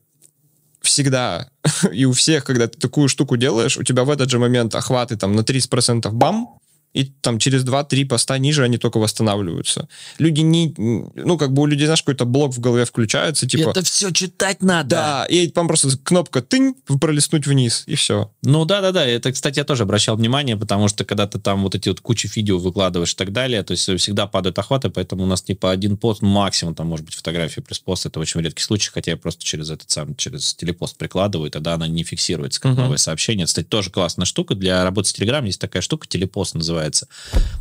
всегда. И у всех, когда ты такую штуку делаешь, у тебя в этот же момент охваты там на 30% бам, и там через 2-3 поста ниже они только восстанавливаются. Люди не... Ну, как бы у людей, знаешь, какой-то блок в голове включается, типа... Это все читать надо. Да, и там просто кнопка тынь, пролистнуть вниз, и все. Ну, да-да-да, это, кстати, я тоже обращал внимание, потому что когда ты там вот эти вот кучу видео выкладываешь и так далее, то есть всегда падают охваты, поэтому у нас типа один пост, максимум там может быть фотография плюс пост, это очень редкий случай, хотя я просто через этот сам, через телепост прикладываю, и тогда она не фиксируется как uh-huh. новое сообщение. Это, кстати, тоже классная штука. Для работы с Telegram есть такая штука, телепост называется называется.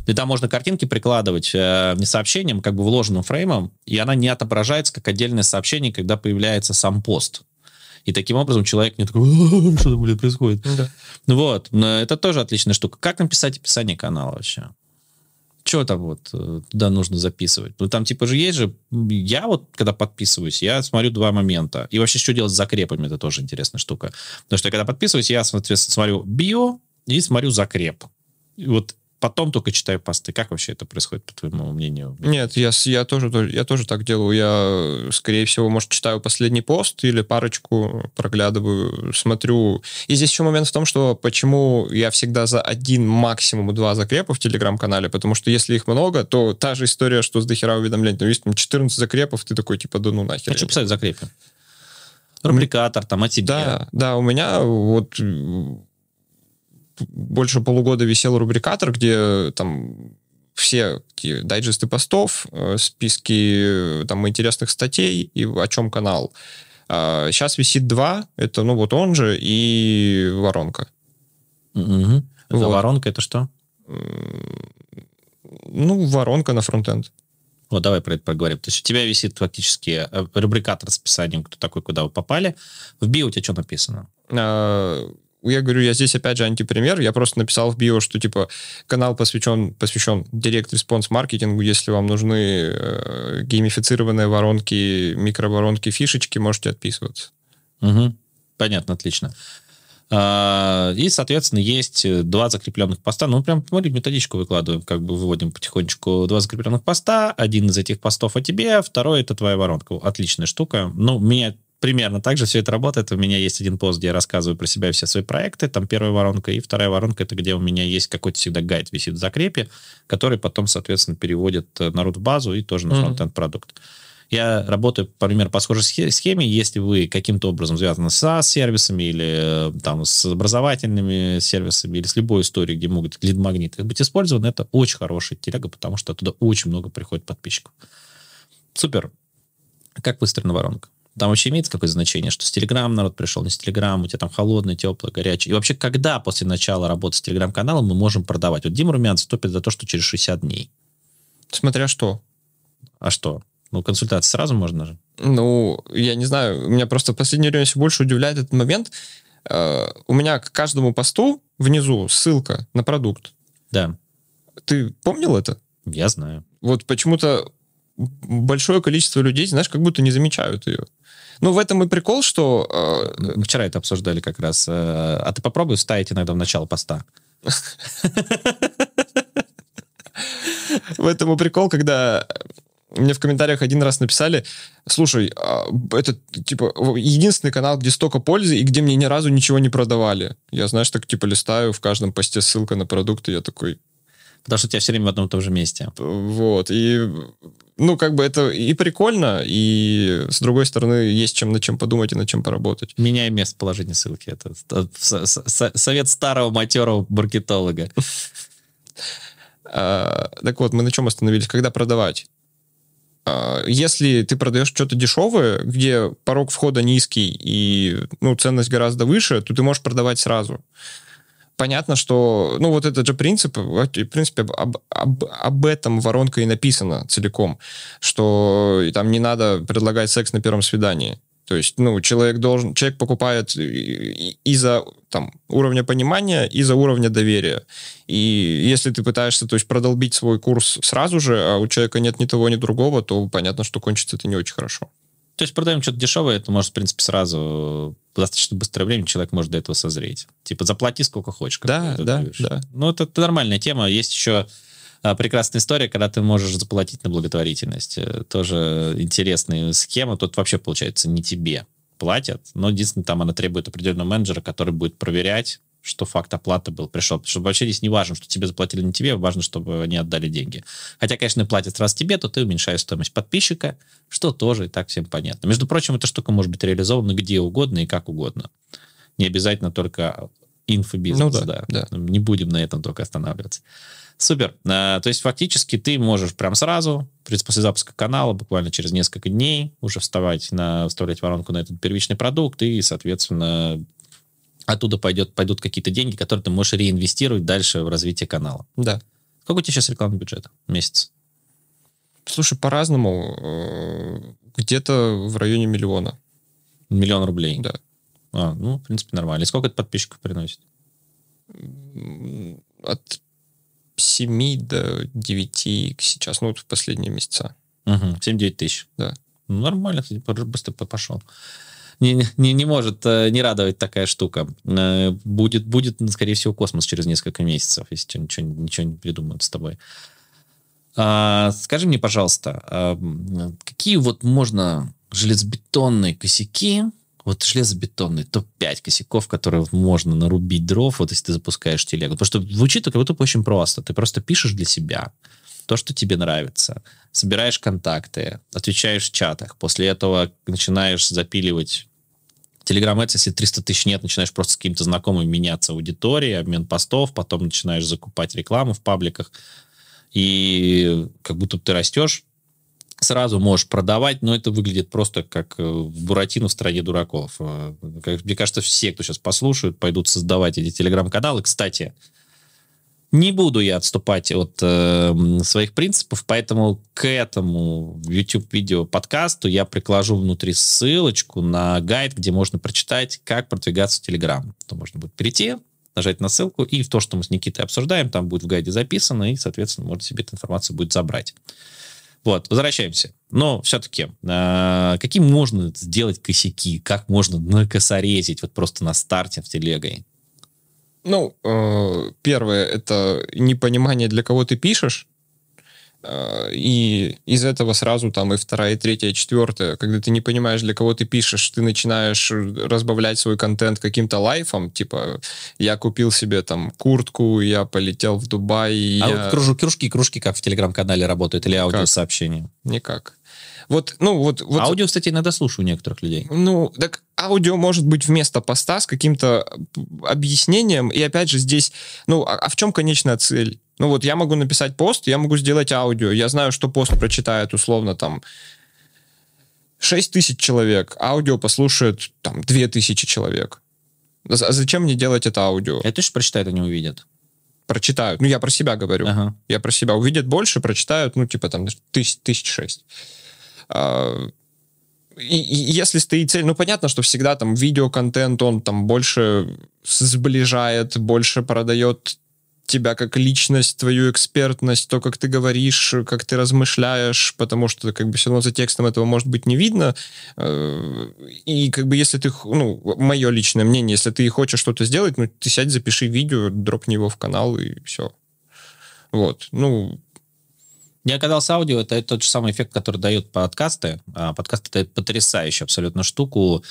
И там можно картинки прикладывать э, не сообщением, как бы вложенным фреймом, и она не отображается как отдельное сообщение, когда появляется сам пост. И таким образом человек не такой, что там, блин, происходит. Да. Вот. Это тоже отличная штука. Как написать описание канала вообще? Что там вот э, туда нужно записывать? Ну, там типа же есть же... Я вот, когда подписываюсь, я смотрю два момента. И вообще, что делать с закрепами, это тоже интересная штука. Потому что, когда подписываюсь, я, соответственно, смотрю био и смотрю закреп. И вот потом только читаю посты. Как вообще это происходит, по твоему мнению? Нет, я, я, тоже, я тоже так делаю. Я, скорее всего, может, читаю последний пост или парочку проглядываю, смотрю. И здесь еще момент в том, что почему я всегда за один, максимум два закрепа в Телеграм-канале, потому что если их много, то та же история, что с дохера уведомлений. Ну, есть там 14 закрепов, ты такой, типа, да ну нахер. А что писать закрепы? Рубрикатор, там, о тебе. Да, да, у меня вот больше полугода висел рубрикатор, где там все дайджесты постов, э, списки там интересных статей и о чем канал. Сейчас а, висит два, это, ну, вот он же и воронка. Угу. Вот. воронка это что? Ну, воронка на фронтенд. Вот, давай про это поговорим. То есть у тебя висит фактически э, рубрикатор с описанием, кто такой, куда вы попали. В био у тебя что написано? Я говорю, я здесь опять же антипример. Я просто написал в био, что типа канал посвящен, посвящен Response маркетингу. Если вам нужны э, геймифицированные воронки, микроворонки, фишечки, можете отписываться. Угу. Понятно, отлично. А, и, соответственно, есть два закрепленных поста. Ну, прям, смотри, методичку выкладываем, как бы выводим потихонечку два закрепленных поста. Один из этих постов о тебе, второй — это твоя воронка. Отличная штука. Ну, меня примерно так же все это работает. У меня есть один пост, где я рассказываю про себя и все свои проекты. Там первая воронка. И вторая воронка — это где у меня есть какой-то всегда гайд висит в закрепе, который потом, соответственно, переводит народ в базу и тоже на. Mm-hmm. Я работаю, например, по схожей схеме. Если вы каким-то образом связаны с сервисами или э, там, с образовательными сервисами или с любой историей, где могут лид-магниты быть использованы, это очень хорошая телега, потому что оттуда очень много приходит подписчиков. Супер. Как выстроена воронка? Там вообще имеет какое-то значение, что с Телеграм народ пришел, не с Телеграм, у тебя там холодный, теплый, горячий. И вообще, когда после начала работы с Телеграм-каналом мы можем продавать? Вот Дима Румянцев топит за то, что через 60 дней. Смотря что. А что? Ну, консультации сразу можно же. Ну, я не знаю, меня просто в последнее время все больше удивляет этот момент. Uh, у меня к каждому посту внизу ссылка на продукт. Да. Ты помнил это? Я знаю. Вот почему-то большое количество людей, знаешь, как будто не замечают ее. Ну, в этом и прикол, что... Э... Вчера это обсуждали как раз. Э, а ты попробуй вставить иногда в начало поста. В этом и прикол, когда мне в комментариях один раз написали, слушай, а, это, типа, единственный канал, где столько пользы и где мне ни разу ничего не продавали. Я, знаешь, так, типа, листаю, в каждом посте ссылка на продукты, я такой... Потому что у тебя все время в одном и том же месте. Вот, и, ну, как бы это и прикольно, и, с другой стороны, есть чем над чем подумать и над чем поработать. Меняй местоположение ссылки. Это совет старого матерого маркетолога. А, так вот, мы на чем остановились? Когда продавать? А, если ты продаешь что-то дешевое, где порог входа низкий и ну, ценность гораздо выше, то ты можешь продавать сразу. Понятно, что, ну, вот этот же принцип, в принципе, об, об, об этом воронка и написана целиком, что там не надо предлагать секс на первом свидании. То есть, ну, человек должен, человек покупает из-за там, уровня понимания, из-за уровня доверия. И если ты пытаешься, то есть, продолбить свой курс сразу же, а у человека нет ни того, ни другого, то понятно, что кончится это не очень хорошо. То есть продаем что-то дешевое, это может, в принципе, сразу достаточно быстрое время человек может до этого созреть. Типа, заплати сколько хочешь. Да, да, да. Ну, это, это нормальная тема. Есть еще а, прекрасная история, когда ты можешь заплатить на благотворительность. Э, тоже интересная схема. Тут вообще, получается, не тебе платят, но единственное, там она требует определенного менеджера, который будет проверять, что факт оплаты был, пришел. Чтобы вообще здесь не важно, что тебе заплатили не тебе, важно, чтобы они отдали деньги. Хотя, конечно, платят раз тебе, то ты уменьшаешь стоимость подписчика, что тоже и так всем понятно. Между прочим, эта штука может быть реализована где угодно и как угодно. Не обязательно только инфобизнес, ну, да, да. да. Не будем на этом только останавливаться. Супер. А, то есть фактически ты можешь прям сразу, после запуска канала, буквально через несколько дней уже вставать на, вставлять воронку на этот первичный продукт и, соответственно, оттуда пойдет, пойдут какие-то деньги, которые ты можешь реинвестировать дальше в развитие канала. Да. Какой у тебя сейчас рекламный бюджет в месяц? Слушай, по-разному. Э, где-то в районе миллиона. Миллион рублей? Да. А, ну, в принципе, нормально. И сколько это подписчиков приносит? От 7 до 9 сейчас, ну, вот в последние месяца. Угу, 7-9 тысяч. Да. Ну, нормально, кстати, быстро пошел. Не, не, не может э, не радовать такая штука. Э, будет, будет, скорее всего, космос через несколько месяцев, если ничего, ничего не придумают с тобой. А, скажи мне, пожалуйста, а, какие вот можно железобетонные косяки вот железобетонный топ-5 косяков, которые можно нарубить дров, вот если ты запускаешь телегу. Потому что звучит как будто очень просто. Ты просто пишешь для себя то, что тебе нравится, собираешь контакты, отвечаешь в чатах, после этого начинаешь запиливать Telegram Ads, если 300 тысяч нет, начинаешь просто с какими-то знакомыми меняться аудиторией, обмен постов, потом начинаешь закупать рекламу в пабликах, и как будто ты растешь, сразу можешь продавать, но это выглядит просто как э, Буратино в стране дураков. Э, мне кажется, все, кто сейчас послушают, пойдут создавать эти телеграм-каналы. Кстати, не буду я отступать от э, своих принципов, поэтому к этому YouTube-видео подкасту я прикладу внутри ссылочку на гайд, где можно прочитать, как продвигаться в Telegram. То можно будет перейти, нажать на ссылку, и в то, что мы с Никитой обсуждаем, там будет в гайде записано, и, соответственно, можно себе эту информацию будет забрать. Вот, возвращаемся. Но все-таки, э, какие можно сделать косяки? Как можно накосорезить вот просто на старте в телегой? Ну, э, первое, это непонимание, для кого ты пишешь. Э, и из этого сразу там и вторая, и третья, и четвертая. Когда ты не понимаешь, для кого ты пишешь, ты начинаешь разбавлять свой контент каким-то лайфом, типа я купил себе там куртку, я полетел в Дубай. А я... вот кружу, кружки, кружки как в телеграм-канале работают или аудиосообщения? Никак. Вот, ну, вот, вот... Аудио, кстати, иногда слушаю у некоторых людей. Ну, так аудио может быть вместо поста с каким-то объяснением, и опять же здесь, ну, а, а в чем конечная цель? Ну, вот я могу написать пост, я могу сделать аудио, я знаю, что пост прочитает условно там 6 тысяч человек, аудио послушает там 2 тысячи человек. А зачем мне делать это аудио? Это же прочитают, они увидят прочитают. Ну, я про себя говорю. Ага. Я про себя. Увидят больше, прочитают, ну, типа, там, тысяч, тысяч шесть. И если стоит цель, ну, понятно, что всегда там видеоконтент, он там больше сближает, больше продает тебя как личность, твою экспертность, то, как ты говоришь, как ты размышляешь, потому что как бы все равно за текстом этого может быть не видно. Э, и как бы если ты, ну, мое личное мнение, если ты хочешь что-то сделать, ну, ты сядь, запиши видео, дропни его в канал и все. Вот. Ну, мне оказалось, аудио это тот же самый эффект, который дают подкасты. А подкасты дают потрясающую абсолютно штуку.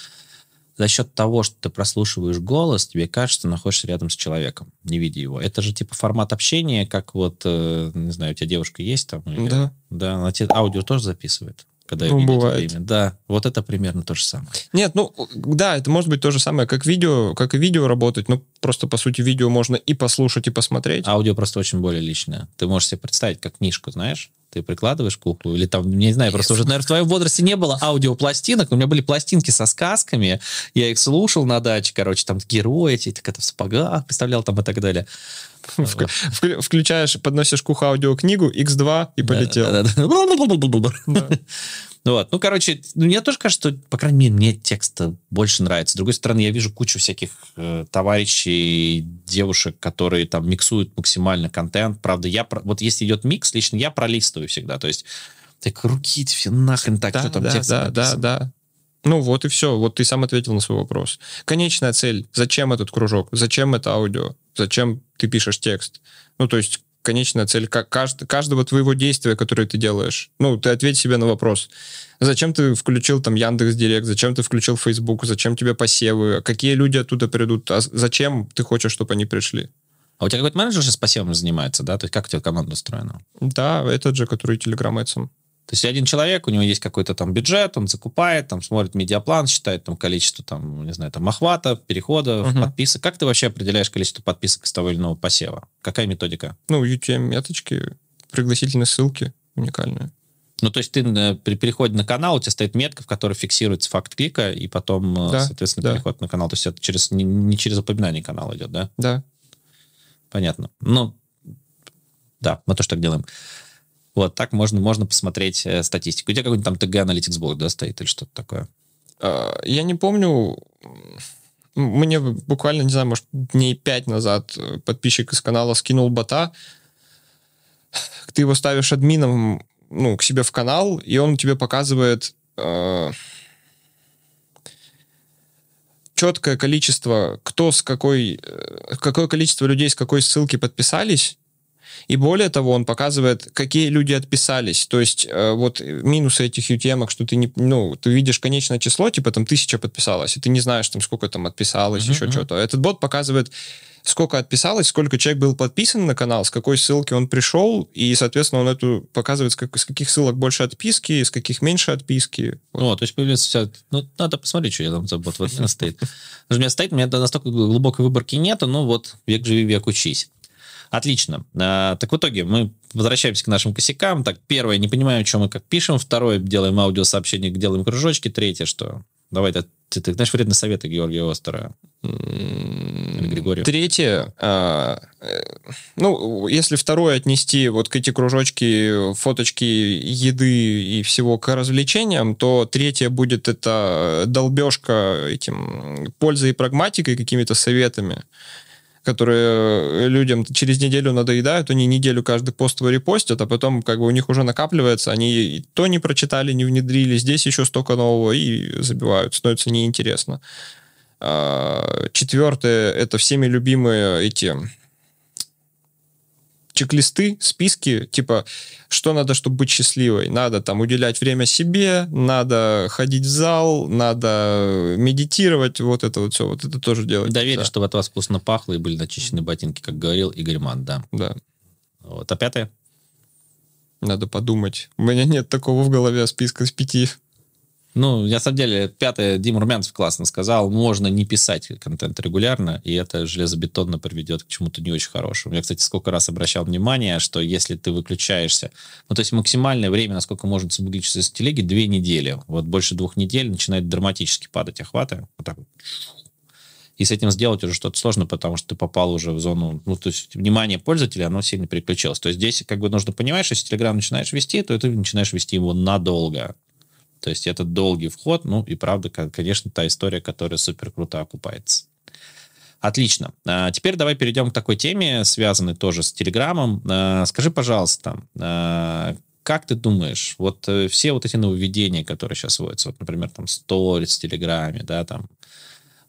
За счет того, что ты прослушиваешь голос, тебе кажется, ты находишься рядом с человеком, не видя его. Это же типа формат общения, как вот, э, не знаю, у тебя девушка есть там? Или... Да. Да, она тебе аудио тоже записывает когда ну, бывает. время. Да, вот это примерно то же самое. Нет, ну, да, это может быть то же самое, как видео, как и видео работать, но просто, по сути, видео можно и послушать, и посмотреть. Аудио просто очень более личное. Ты можешь себе представить, как книжку, знаешь, ты прикладываешь к уху, или там, не знаю, просто уже, наверное, в твоем возрасте не было аудиопластинок, но у меня были пластинки со сказками, я их слушал на даче, короче, там герои эти, так это в сапогах представлял там и так далее. Включаешь, подносишь к уху аудиокнигу, X2 и полетел. Ну вот, ну, короче, ну, мне тоже кажется, что, по крайней мере, мне текст больше нравится. С другой стороны, я вижу кучу всяких э, товарищей, девушек, которые там миксуют максимально контент. Правда, я, вот если идет микс, лично я пролистываю всегда. То есть, так руки все нахрен так, да, что там да, текст Да, написан. да, да. Ну вот и все. Вот ты сам ответил на свой вопрос. Конечная цель. Зачем этот кружок? Зачем это аудио? Зачем ты пишешь текст? Ну, то есть конечная цель как кажд, каждого твоего действия, которое ты делаешь. Ну, ты ответь себе на вопрос. Зачем ты включил там Яндекс Директ, зачем ты включил Facebook, зачем тебе посевы, какие люди оттуда придут, а зачем ты хочешь, чтобы они пришли? А у тебя какой-то менеджер сейчас посевом занимается, да? То есть как у тебя команда устроена? Да, этот же, который Telegram Ads. То есть один человек, у него есть какой-то там бюджет, он закупает, там смотрит медиаплан, считает там количество, там, не знаю, там охватов, переходов, uh-huh. подписок. Как ты вообще определяешь количество подписок с того или иного посева? Какая методика? Ну, UTM-меточки, пригласительные ссылки уникальные. Ну, то есть ты э, при переходе на канал, у тебя стоит метка, в которой фиксируется факт клика, и потом, э, да, соответственно, да. переход на канал. То есть это через, не, не через упоминание канала идет, да? Да. Понятно. Ну, да, мы тоже так делаем. Вот, так можно, можно посмотреть э, статистику. У тебя какой-нибудь там TG Analytics блок, да, стоит или что-то такое? А, я не помню. Мне буквально, не знаю, может, дней пять назад э, подписчик из канала скинул бота. Ты его ставишь админом ну, к себе в канал, и он тебе показывает э, четкое количество, кто с какой, какое количество людей с какой ссылки подписались, и более того, он показывает, какие люди отписались. То есть э, вот минусы этих UTM, что ты не, ну, ты видишь конечное число, типа там тысяча подписалась, и ты не знаешь, там сколько там отписалось, uh-huh, еще что-то. Этот бот показывает сколько отписалось, сколько человек был подписан на канал, с какой ссылки он пришел, и, соответственно, он эту показывает, с, как, с каких ссылок больше отписки, с каких меньше отписки. Вот. О, то есть появляется вся... Ну, надо посмотреть, что я там забот вот стоит. У меня стоит, у меня настолько глубокой выборки нету, ну вот, век живи, век учись. Отлично. А, так в итоге мы возвращаемся к нашим косякам. Так, первое, не понимаем, что мы как пишем. Второе, делаем аудиосообщение, делаем кружочки. Третье, что? Давай, ты, ты, ты знаешь вредные советы Георгия Остера? Или Григория? Третье, а, э, ну, если второе отнести вот к эти кружочки, фоточки еды и всего к развлечениям, то третье будет это долбежка этим пользой и прагматикой, какими-то советами которые людям через неделю надоедают, они неделю каждый пост репостят, а потом как бы у них уже накапливается, они то не прочитали, не внедрили, здесь еще столько нового и забивают, становится неинтересно. А, четвертое, это всеми любимые эти чек-листы, списки, типа, что надо, чтобы быть счастливой. Надо там уделять время себе, надо ходить в зал, надо медитировать, вот это вот все, вот это тоже делать. Доверие, да. чтобы от вас вкусно пахло и были начищены ботинки, как говорил Игорь Ман, да. Да. Вот, а пятое? Надо подумать. У меня нет такого в голове списка с пяти. Ну, на самом деле, пятое, Дима Румянцев классно сказал, можно не писать контент регулярно, и это железобетонно приведет к чему-то не очень хорошему. Я, кстати, сколько раз обращал внимание, что если ты выключаешься, ну, то есть максимальное время, насколько можно выключиться из телеги, две недели. Вот больше двух недель начинает драматически падать охваты. Вот так вот. И с этим сделать уже что-то сложно, потому что ты попал уже в зону, ну, то есть внимание пользователя, оно сильно переключилось. То есть здесь как бы нужно понимать, что если Telegram начинаешь вести, то ты начинаешь вести его надолго. То есть это долгий вход, ну и правда, конечно, та история, которая супер круто окупается. Отлично. А, теперь давай перейдем к такой теме, связанной тоже с Телеграмом. А, скажи, пожалуйста, а, как ты думаешь, вот э, все вот эти нововведения, которые сейчас вводятся, вот, например, там, сторис в Телеграме, да, там,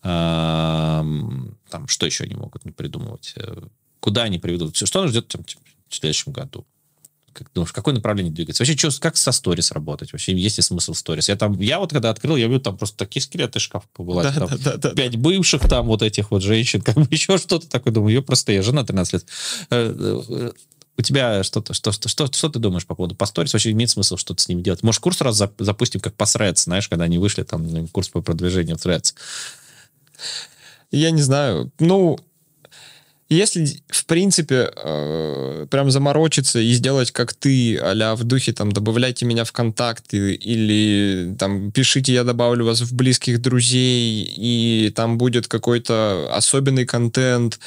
там, что еще они могут придумывать, э, куда они приведут, что нас ждет там, в следующем году? Как думаешь, в какое направление двигаться? Вообще, что, как со сторис работать? Вообще, есть ли смысл сторис? Я там, я вот когда открыл, я видел там просто такие скелеты шкаф было. Да, там, да, да, пять да. бывших там вот этих вот женщин, как бы еще что-то такое. Думаю, ее просто я жена 13 лет. Э, э, у тебя что-то, что, что, что, что ты думаешь по поводу по сторис? Вообще имеет смысл что-то с ними делать? Может, курс раз запустим, как по Threads, знаешь, когда они вышли, там, курс по продвижению Threads? Я не знаю. Ну, если, в принципе, э, прям заморочиться и сделать, как ты, а в духе, там, добавляйте меня в контакты или, там, пишите, я добавлю вас в близких друзей, и там будет какой-то особенный контент,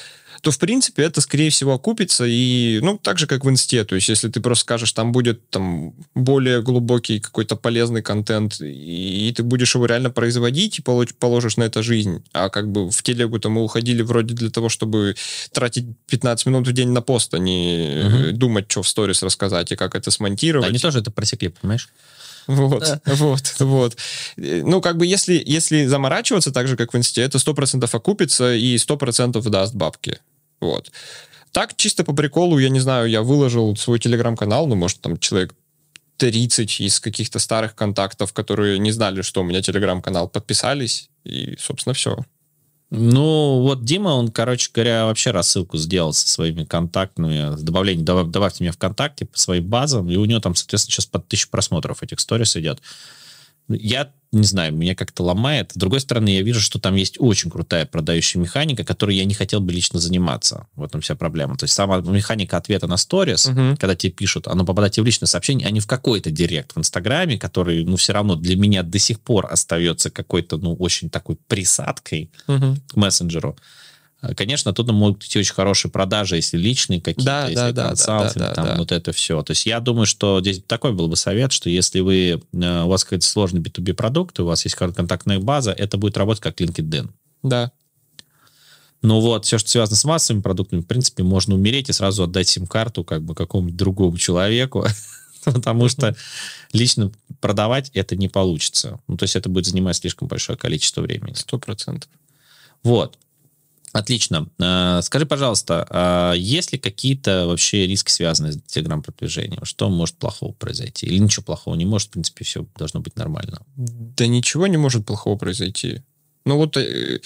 то, в принципе, это, скорее всего, окупится. И, ну, так же, как в инсте. То есть, если ты просто скажешь, там будет там более глубокий какой-то полезный контент, и, и ты будешь его реально производить, и положишь на это жизнь. А как бы в телегу-то мы уходили вроде для того, чтобы тратить 15 минут в день на пост, а не угу. думать, что в сторис рассказать и как это смонтировать. Они тоже это просекли, понимаешь? Вот, да. вот, вот. Ну, как бы, если, если заморачиваться так же, как в инсте, это 100% окупится и 100% даст бабки. Вот. Так, чисто по приколу, я не знаю, я выложил свой телеграм-канал, ну, может, там человек 30 из каких-то старых контактов, которые не знали, что у меня телеграм-канал, подписались, и, собственно, все. Ну, вот Дима, он, короче говоря, вообще рассылку сделал со своими контактами, с добавлением, добавьте меня ВКонтакте по своим базам, и у него там, соответственно, сейчас под тысячу просмотров этих сторис идет. Я не знаю, меня как-то ломает. С другой стороны, я вижу, что там есть очень крутая продающая механика, которой я не хотел бы лично заниматься. В этом вся проблема. То есть сама механика ответа на сторис, uh-huh. когда тебе пишут, оно попадает тебе в личное сообщение, а не в какой-то директ в Инстаграме, который, ну, все равно для меня до сих пор остается какой-то, ну, очень такой присадкой uh-huh. к мессенджеру. Конечно, оттуда могут идти очень хорошие продажи, если личные какие-то, да, если да, консалтинг, да, да, там да. вот это все. То есть я думаю, что здесь такой был бы совет, что если вы, э, у вас какой-то сложный B2B продукт, у вас есть контактная база, это будет работать как LinkedIn. Да. Ну вот, все, что связано с массовыми продуктами, в принципе, можно умереть и сразу отдать сим-карту как бы какому-нибудь другому человеку, потому что лично продавать это не получится. Ну, то есть это будет занимать слишком большое количество времени. Сто процентов. Вот. Отлично. А, скажи, пожалуйста, а есть ли какие-то вообще риски, связанные с телеграм-продвижением? Что может плохого произойти? Или ничего плохого не может? В принципе, все должно быть нормально. Да ничего не может плохого произойти. Ну вот э,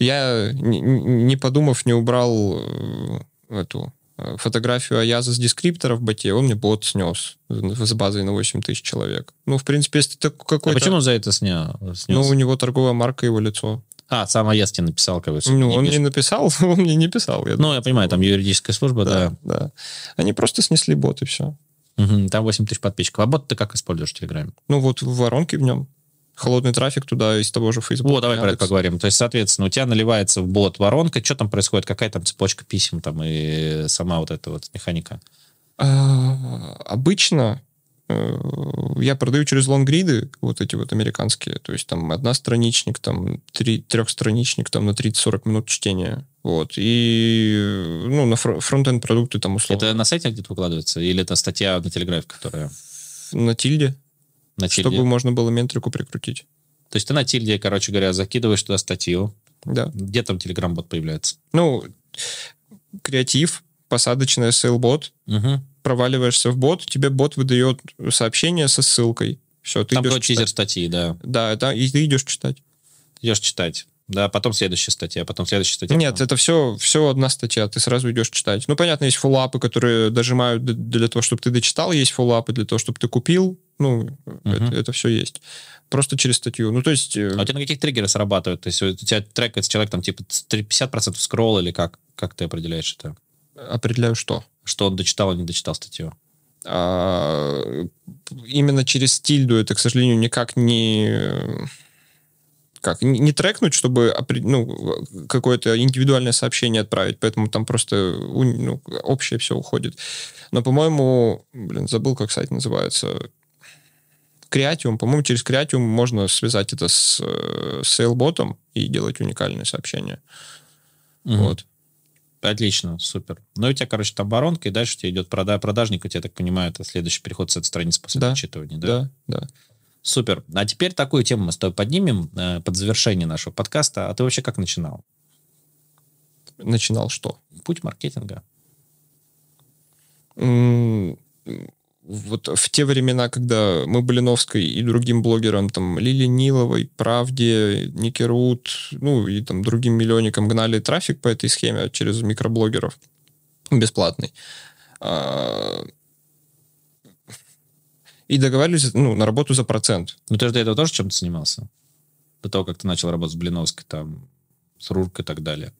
Я, не, подумав, не убрал э, эту э, фотографию Аяза с дескриптора в боте, он мне бот снес с базой на 8 тысяч человек. Ну, в принципе, если ты какой-то... А почему за это снял? снес? Ну, у него торговая марка, его лицо. А, сам тебе написал, как Ну, не он пишет. не написал, он мне не писал. Я ну, думаю. я понимаю, там юридическая служба, да. Да, да. Они просто снесли бот, и все. Угу, там 8 тысяч подписчиков. А бот ты как используешь в Телеграме? Ну, вот воронки в нем холодный трафик туда из того же Facebook. Вот, давай про это поговорим. То есть, соответственно, у тебя наливается в бот воронка, что там происходит, какая там цепочка писем там и сама вот эта вот механика? А, обычно я продаю через лонгриды, вот эти вот американские, то есть там одностраничник, там три, трехстраничник, там на 30-40 минут чтения. Вот. И, ну, на фронтенд продукты там условно. Это на сайте где-то выкладывается? Или это статья на Телеграфе, которая... На тильде на тильде. Чтобы можно было метрику прикрутить. То есть ты на тильде, короче говоря, закидываешь туда статью. Да. Где там Telegram-бот появляется? Ну, креатив, посадочная сейл-бот, угу. Проваливаешься в бот, тебе бот выдает сообщение со ссылкой. Все, ты там идешь читать. статьи, да. Да, да, и ты идешь читать. Идешь читать. Да, потом следующая статья, потом следующая статья. Нет, потом... это все, все одна статья, ты сразу идешь читать. Ну, понятно, есть фоллапы, которые дожимают для того, чтобы ты дочитал, есть фоллапы для того, чтобы ты купил, ну, угу. это, это все есть. Просто через статью. Ну, то есть... Э, а у тебя на каких триггеры срабатывают? То есть у тебя трекается человек там типа 50% скролл или как? Как ты определяешь это? Определяю что? Что он дочитал или не дочитал статью? А, именно через стильду это, к сожалению, никак не как не трекнуть, чтобы ну, какое-то индивидуальное сообщение отправить, поэтому там просто ну, общее все уходит. Но, по-моему, блин, забыл, как сайт называется. Креатиум, по-моему, через Креатиум можно связать это с, э, с SailBot и делать уникальные сообщения. Угу. Вот. Отлично, супер. Ну, у тебя, короче, там воронка, и дальше у тебя идет прода продажник, у тебя, так понимаю, это следующий переход с этой страницы после да, отчитывания, да? Да, да. Супер. А теперь такую тему мы с тобой поднимем э, под завершение нашего подкаста. А ты вообще как начинал? Начинал что? Путь маркетинга. Вот в те времена, когда мы Блиновской и другим блогерам, там, Лили Ниловой, Правде, Ники ну, и там другим миллионникам гнали трафик по этой схеме через микроблогеров бесплатный. А, и договаривались ну, на работу за процент. Ну, ты же до этого тоже чем-то занимался? До того, как ты начал работать с Блиновской, там, с Руркой и так далее.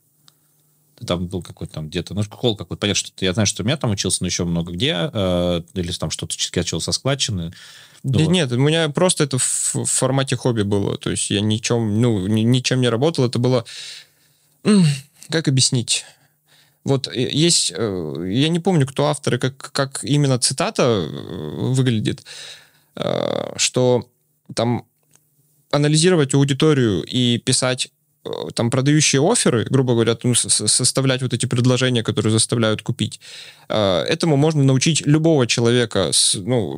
Там был какой-то там где-то, ну, холл какой-то. Понятно, что я знаю, что у меня там учился, но еще много где. Э, или там что-то начал со складчины. Да ну, нет, у меня просто это в, в формате хобби было. То есть я ничем, ну, ничем не работал. Это было... Как объяснить? Вот э, есть, э, я не помню, кто автор и как, как именно цитата э, выглядит, что там анализировать аудиторию и писать там продающие оферы, грубо говоря, ну, составлять вот эти предложения, которые заставляют купить. Этому можно научить любого человека, с, ну,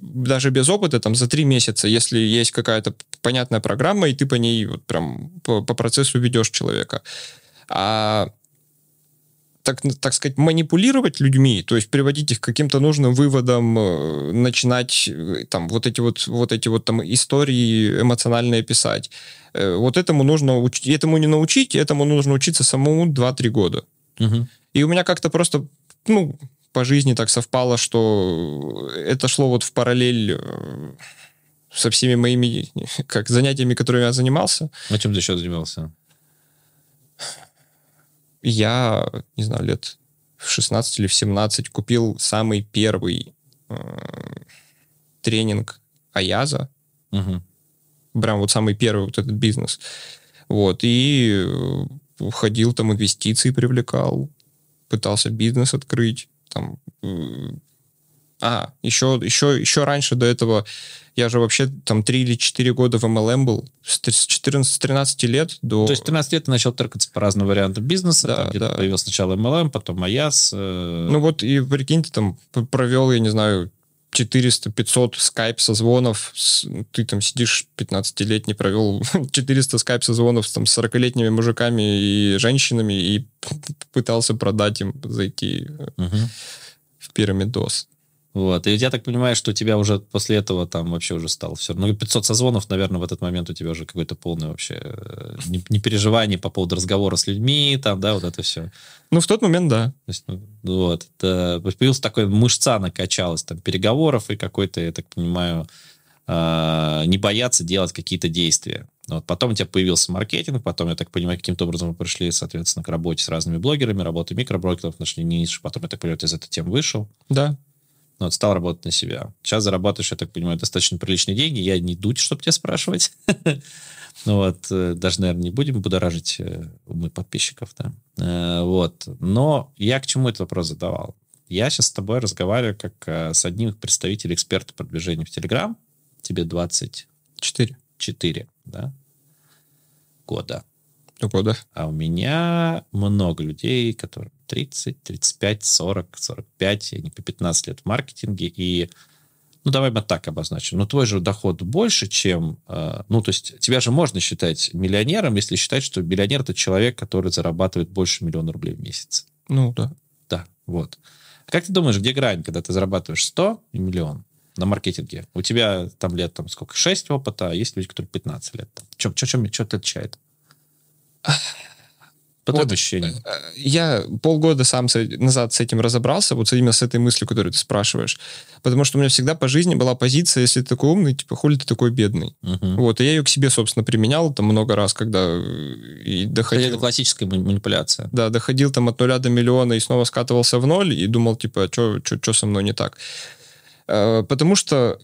даже без опыта, там, за три месяца, если есть какая-то понятная программа, и ты по ней вот прям по, по процессу ведешь человека. А так, так сказать, манипулировать людьми, то есть приводить их к каким-то нужным выводам, э, начинать э, там вот эти вот, вот эти вот там истории эмоциональные писать. Э, вот этому нужно учить, этому не научить, этому нужно учиться самому 2-3 года. Угу. И у меня как-то просто, ну, по жизни так совпало, что это шло вот в параллель со всеми моими как занятиями, которыми я занимался. А чем ты еще занимался? Я, не знаю, лет в 16 или в 17 купил самый первый э, тренинг Аяза. Угу. Прям вот самый первый вот этот бизнес. Вот, и ходил там, инвестиции привлекал, пытался бизнес открыть, там, э, а, еще, еще, еще раньше до этого я же вообще там 3 или 4 года в MLM был, с 14-13 лет до... То есть 13 лет ты начал трекаться по разным вариантам бизнеса, да, там где-то да. появился сначала MLM, потом Аяс. Э... Ну вот и прикинь, ты там провел, я не знаю, 400-500 скайп-созвонов, ты там сидишь 15-летний, провел 400 скайп-созвонов там, с 40-летними мужиками и женщинами и пытался продать им, зайти угу. в пирамидос. Вот. И я так понимаю, что у тебя уже после этого там вообще уже стало все. Ну, 500 созвонов, наверное, в этот момент у тебя уже какое-то полное вообще э, не, не переживание по поводу разговора с людьми, там, да, вот это все. Ну, в тот момент, да. То есть, ну, вот. Это, появился такой, мышца накачалась, там, переговоров и какой-то, я так понимаю, э, не бояться делать какие-то действия. Вот. Потом у тебя появился маркетинг, потом, я так понимаю, каким-то образом мы пришли, соответственно, к работе с разными блогерами, работы микроброкеров, нашли ниш, потом, я так понимаю, ты из этой темы вышел. Да. Вот, стал работать на себя. Сейчас зарабатываешь, я так понимаю, достаточно приличные деньги. Я не дуть, чтобы тебя спрашивать. Ну вот, э, даже, наверное, не будем будоражить э, умы подписчиков, да. Э, вот. Но я к чему этот вопрос задавал? Я сейчас с тобой разговариваю как с одним из представителей эксперта продвижения в Телеграм. Тебе 24. 4, да? Года. Года. А у меня много людей, которые 30, 35, 40, 45, они по 15 лет в маркетинге, и ну, давай мы так обозначим. Ну, твой же доход больше, чем... Э, ну, то есть тебя же можно считать миллионером, если считать, что миллионер — это человек, который зарабатывает больше миллиона рублей в месяц. Ну, да. Да, вот. Как ты думаешь, где грань, когда ты зарабатываешь 100 и миллион на маркетинге? У тебя там лет, там, сколько, 6 опыта, а есть люди, которые 15 лет. Чем, чем, чем, чем это отличает? По вот, ощущениям. Э, я полгода сам назад с этим разобрался, вот именно с этой мыслью, которую ты спрашиваешь. Потому что у меня всегда по жизни была позиция, если ты такой умный, типа, хули ты такой бедный. Uh-huh. Вот, и я ее к себе, собственно, применял там много раз, когда э, и доходил... Это классическая манипуляция. Да, доходил там от нуля до миллиона и снова скатывался в ноль, и думал, типа, что со мной не так. Э, потому что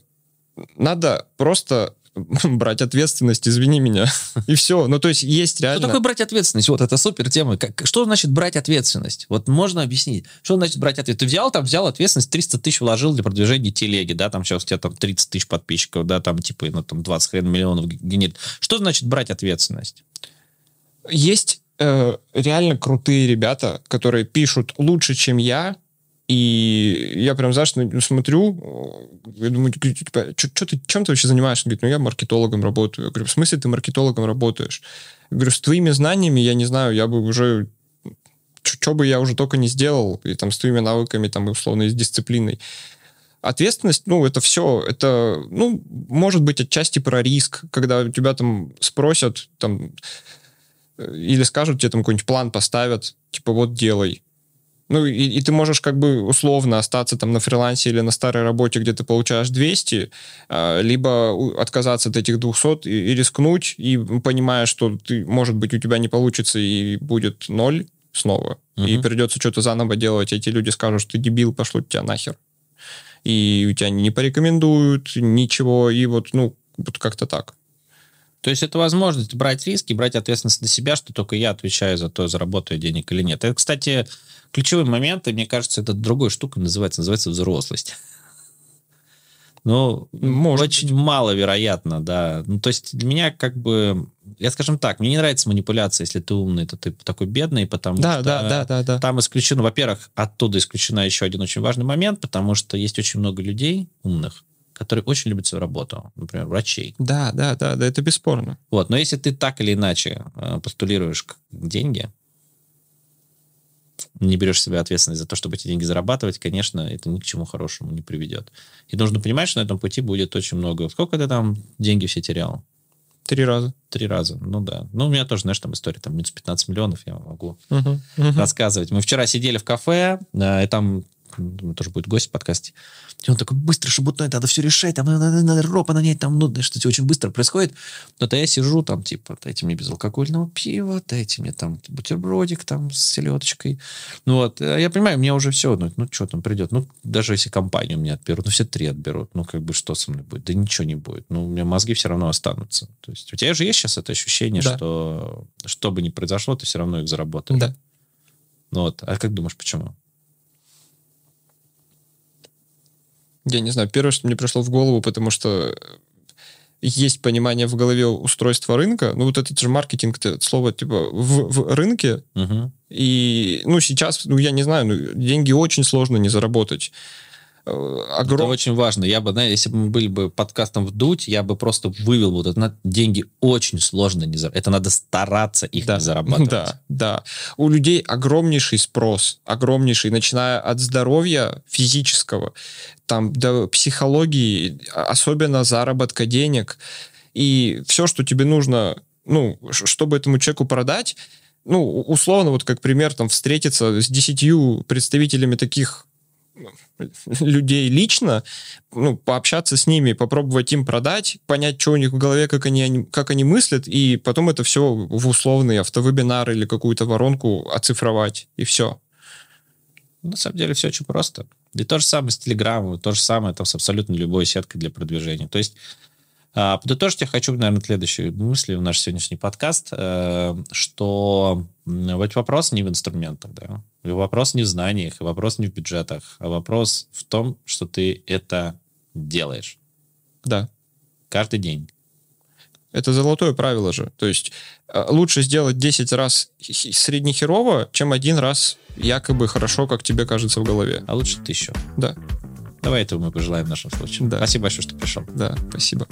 надо просто брать ответственность, извини меня. И все. Ну, то есть есть реально... Что такое брать ответственность? Вот, это супер тема. Как, что значит брать ответственность? Вот можно объяснить. Что значит брать ответственность? Ты взял там, взял ответственность, 300 тысяч вложил для продвижения телеги, да, там сейчас у тебя там 30 тысяч подписчиков, да, там типа, ну, там 20 хрен миллионов генерит. Что значит брать ответственность? Есть э, реально крутые ребята, которые пишут лучше, чем я, и я прям, знаешь, смотрю, я думаю, типа, что ты, чем ты вообще занимаешься? Он говорит, ну, я маркетологом работаю. Я говорю, в смысле ты маркетологом работаешь? Я говорю, с твоими знаниями, я не знаю, я бы уже что бы я уже только не сделал, и там с твоими навыками, там, условно, и с дисциплиной. Ответственность, ну, это все, это, ну, может быть, отчасти про риск, когда тебя там спросят, там, э, или скажут тебе там какой-нибудь план поставят, типа, вот делай. Ну, и, и ты можешь как бы условно остаться там на фрилансе или на старой работе, где ты получаешь 200, а, либо отказаться от этих 200 и, и рискнуть, и понимая, что ты, может быть, у тебя не получится и будет ноль снова, uh-huh. и придется что-то заново делать, эти люди скажут, что ты дебил, пошло тебя нахер. И у тебя не порекомендуют ничего, и вот, ну, вот как-то так. То есть это возможность брать риски, брать ответственность на себя, что только я отвечаю за то, заработаю денег или нет. Это, кстати, ключевой момент, и мне кажется, это другой штука называется, называется взрослость. Ну, Может очень маловероятно, да. Ну, то есть для меня как бы, я скажем так, мне не нравится манипуляция, если ты умный, то ты такой бедный, потому да, что да, да, да, да. там исключено, во-первых, оттуда исключена еще один очень важный момент, потому что есть очень много людей умных, которые очень любят свою работу, например, врачей. Да, да, да, да, это бесспорно. Вот, но если ты так или иначе э, постулируешь деньги, не берешь себе ответственность за то, чтобы эти деньги зарабатывать, конечно, это ни к чему хорошему не приведет. И нужно понимать, что на этом пути будет очень много. Сколько ты там деньги все терял? Три раза. Три раза, ну да. Ну, у меня тоже, знаешь, там история, там минус 15 миллионов, я могу uh-huh, uh-huh. рассказывать. Мы вчера сидели в кафе, и там тоже будет гость в подкасте. И он такой, быстро шебутной, надо все решать, там надо, надо ропа нанять, там, ну, что-то очень быстро происходит. Но то я сижу там, типа, дайте мне безалкогольного пива, дайте мне там бутербродик там с селедочкой. Ну вот, а я понимаю, мне уже все, ну, ну что там придет? Ну, даже если компанию мне отберут, ну, все три отберут, ну, как бы что со мной будет? Да ничего не будет. Ну, у меня мозги все равно останутся. То есть у тебя же есть сейчас это ощущение, да. что что бы ни произошло, ты все равно их заработаешь. Да. Ну вот, а как думаешь, почему? Я не знаю, первое, что мне пришло в голову, потому что есть понимание в голове устройства рынка. Ну, вот этот же маркетинг, это слово, типа, в, в рынке. Uh-huh. И, ну, сейчас, ну, я не знаю, ну, деньги очень сложно не заработать. Огром... Это очень важно. Я бы, знаете, если бы мы были бы подкастом вдуть, я бы просто вывел вот это. Деньги очень сложно не зарабатывать. Это надо стараться их да, не зарабатывать. Да, да. У людей огромнейший спрос, огромнейший, начиная от здоровья физического, там до психологии, особенно заработка денег. И все, что тебе нужно, ну, чтобы этому человеку продать, ну, условно, вот как пример, там, встретиться с десятью представителями таких людей лично, ну, пообщаться с ними, попробовать им продать, понять, что у них в голове, как они, как они мыслят, и потом это все в условный автовебинар или какую-то воронку оцифровать, и все. На самом деле все очень просто. И то же самое с Телеграмом, то же самое там с абсолютно любой сеткой для продвижения. То есть а, подытожить я хочу, наверное, следующие мысли в наш сегодняшний подкаст, э, что ведь вопрос не в инструментах, да, и вопрос не в знаниях, и вопрос не в бюджетах, а вопрос в том, что ты это делаешь. Да. Каждый день. Это золотое правило же. То есть э, лучше сделать 10 раз среднехерово, чем один раз якобы хорошо, как тебе кажется в голове. А лучше тысячу. Да. Давай этого мы пожелаем в нашем случае. Да. Спасибо большое, что пришел. Да, спасибо.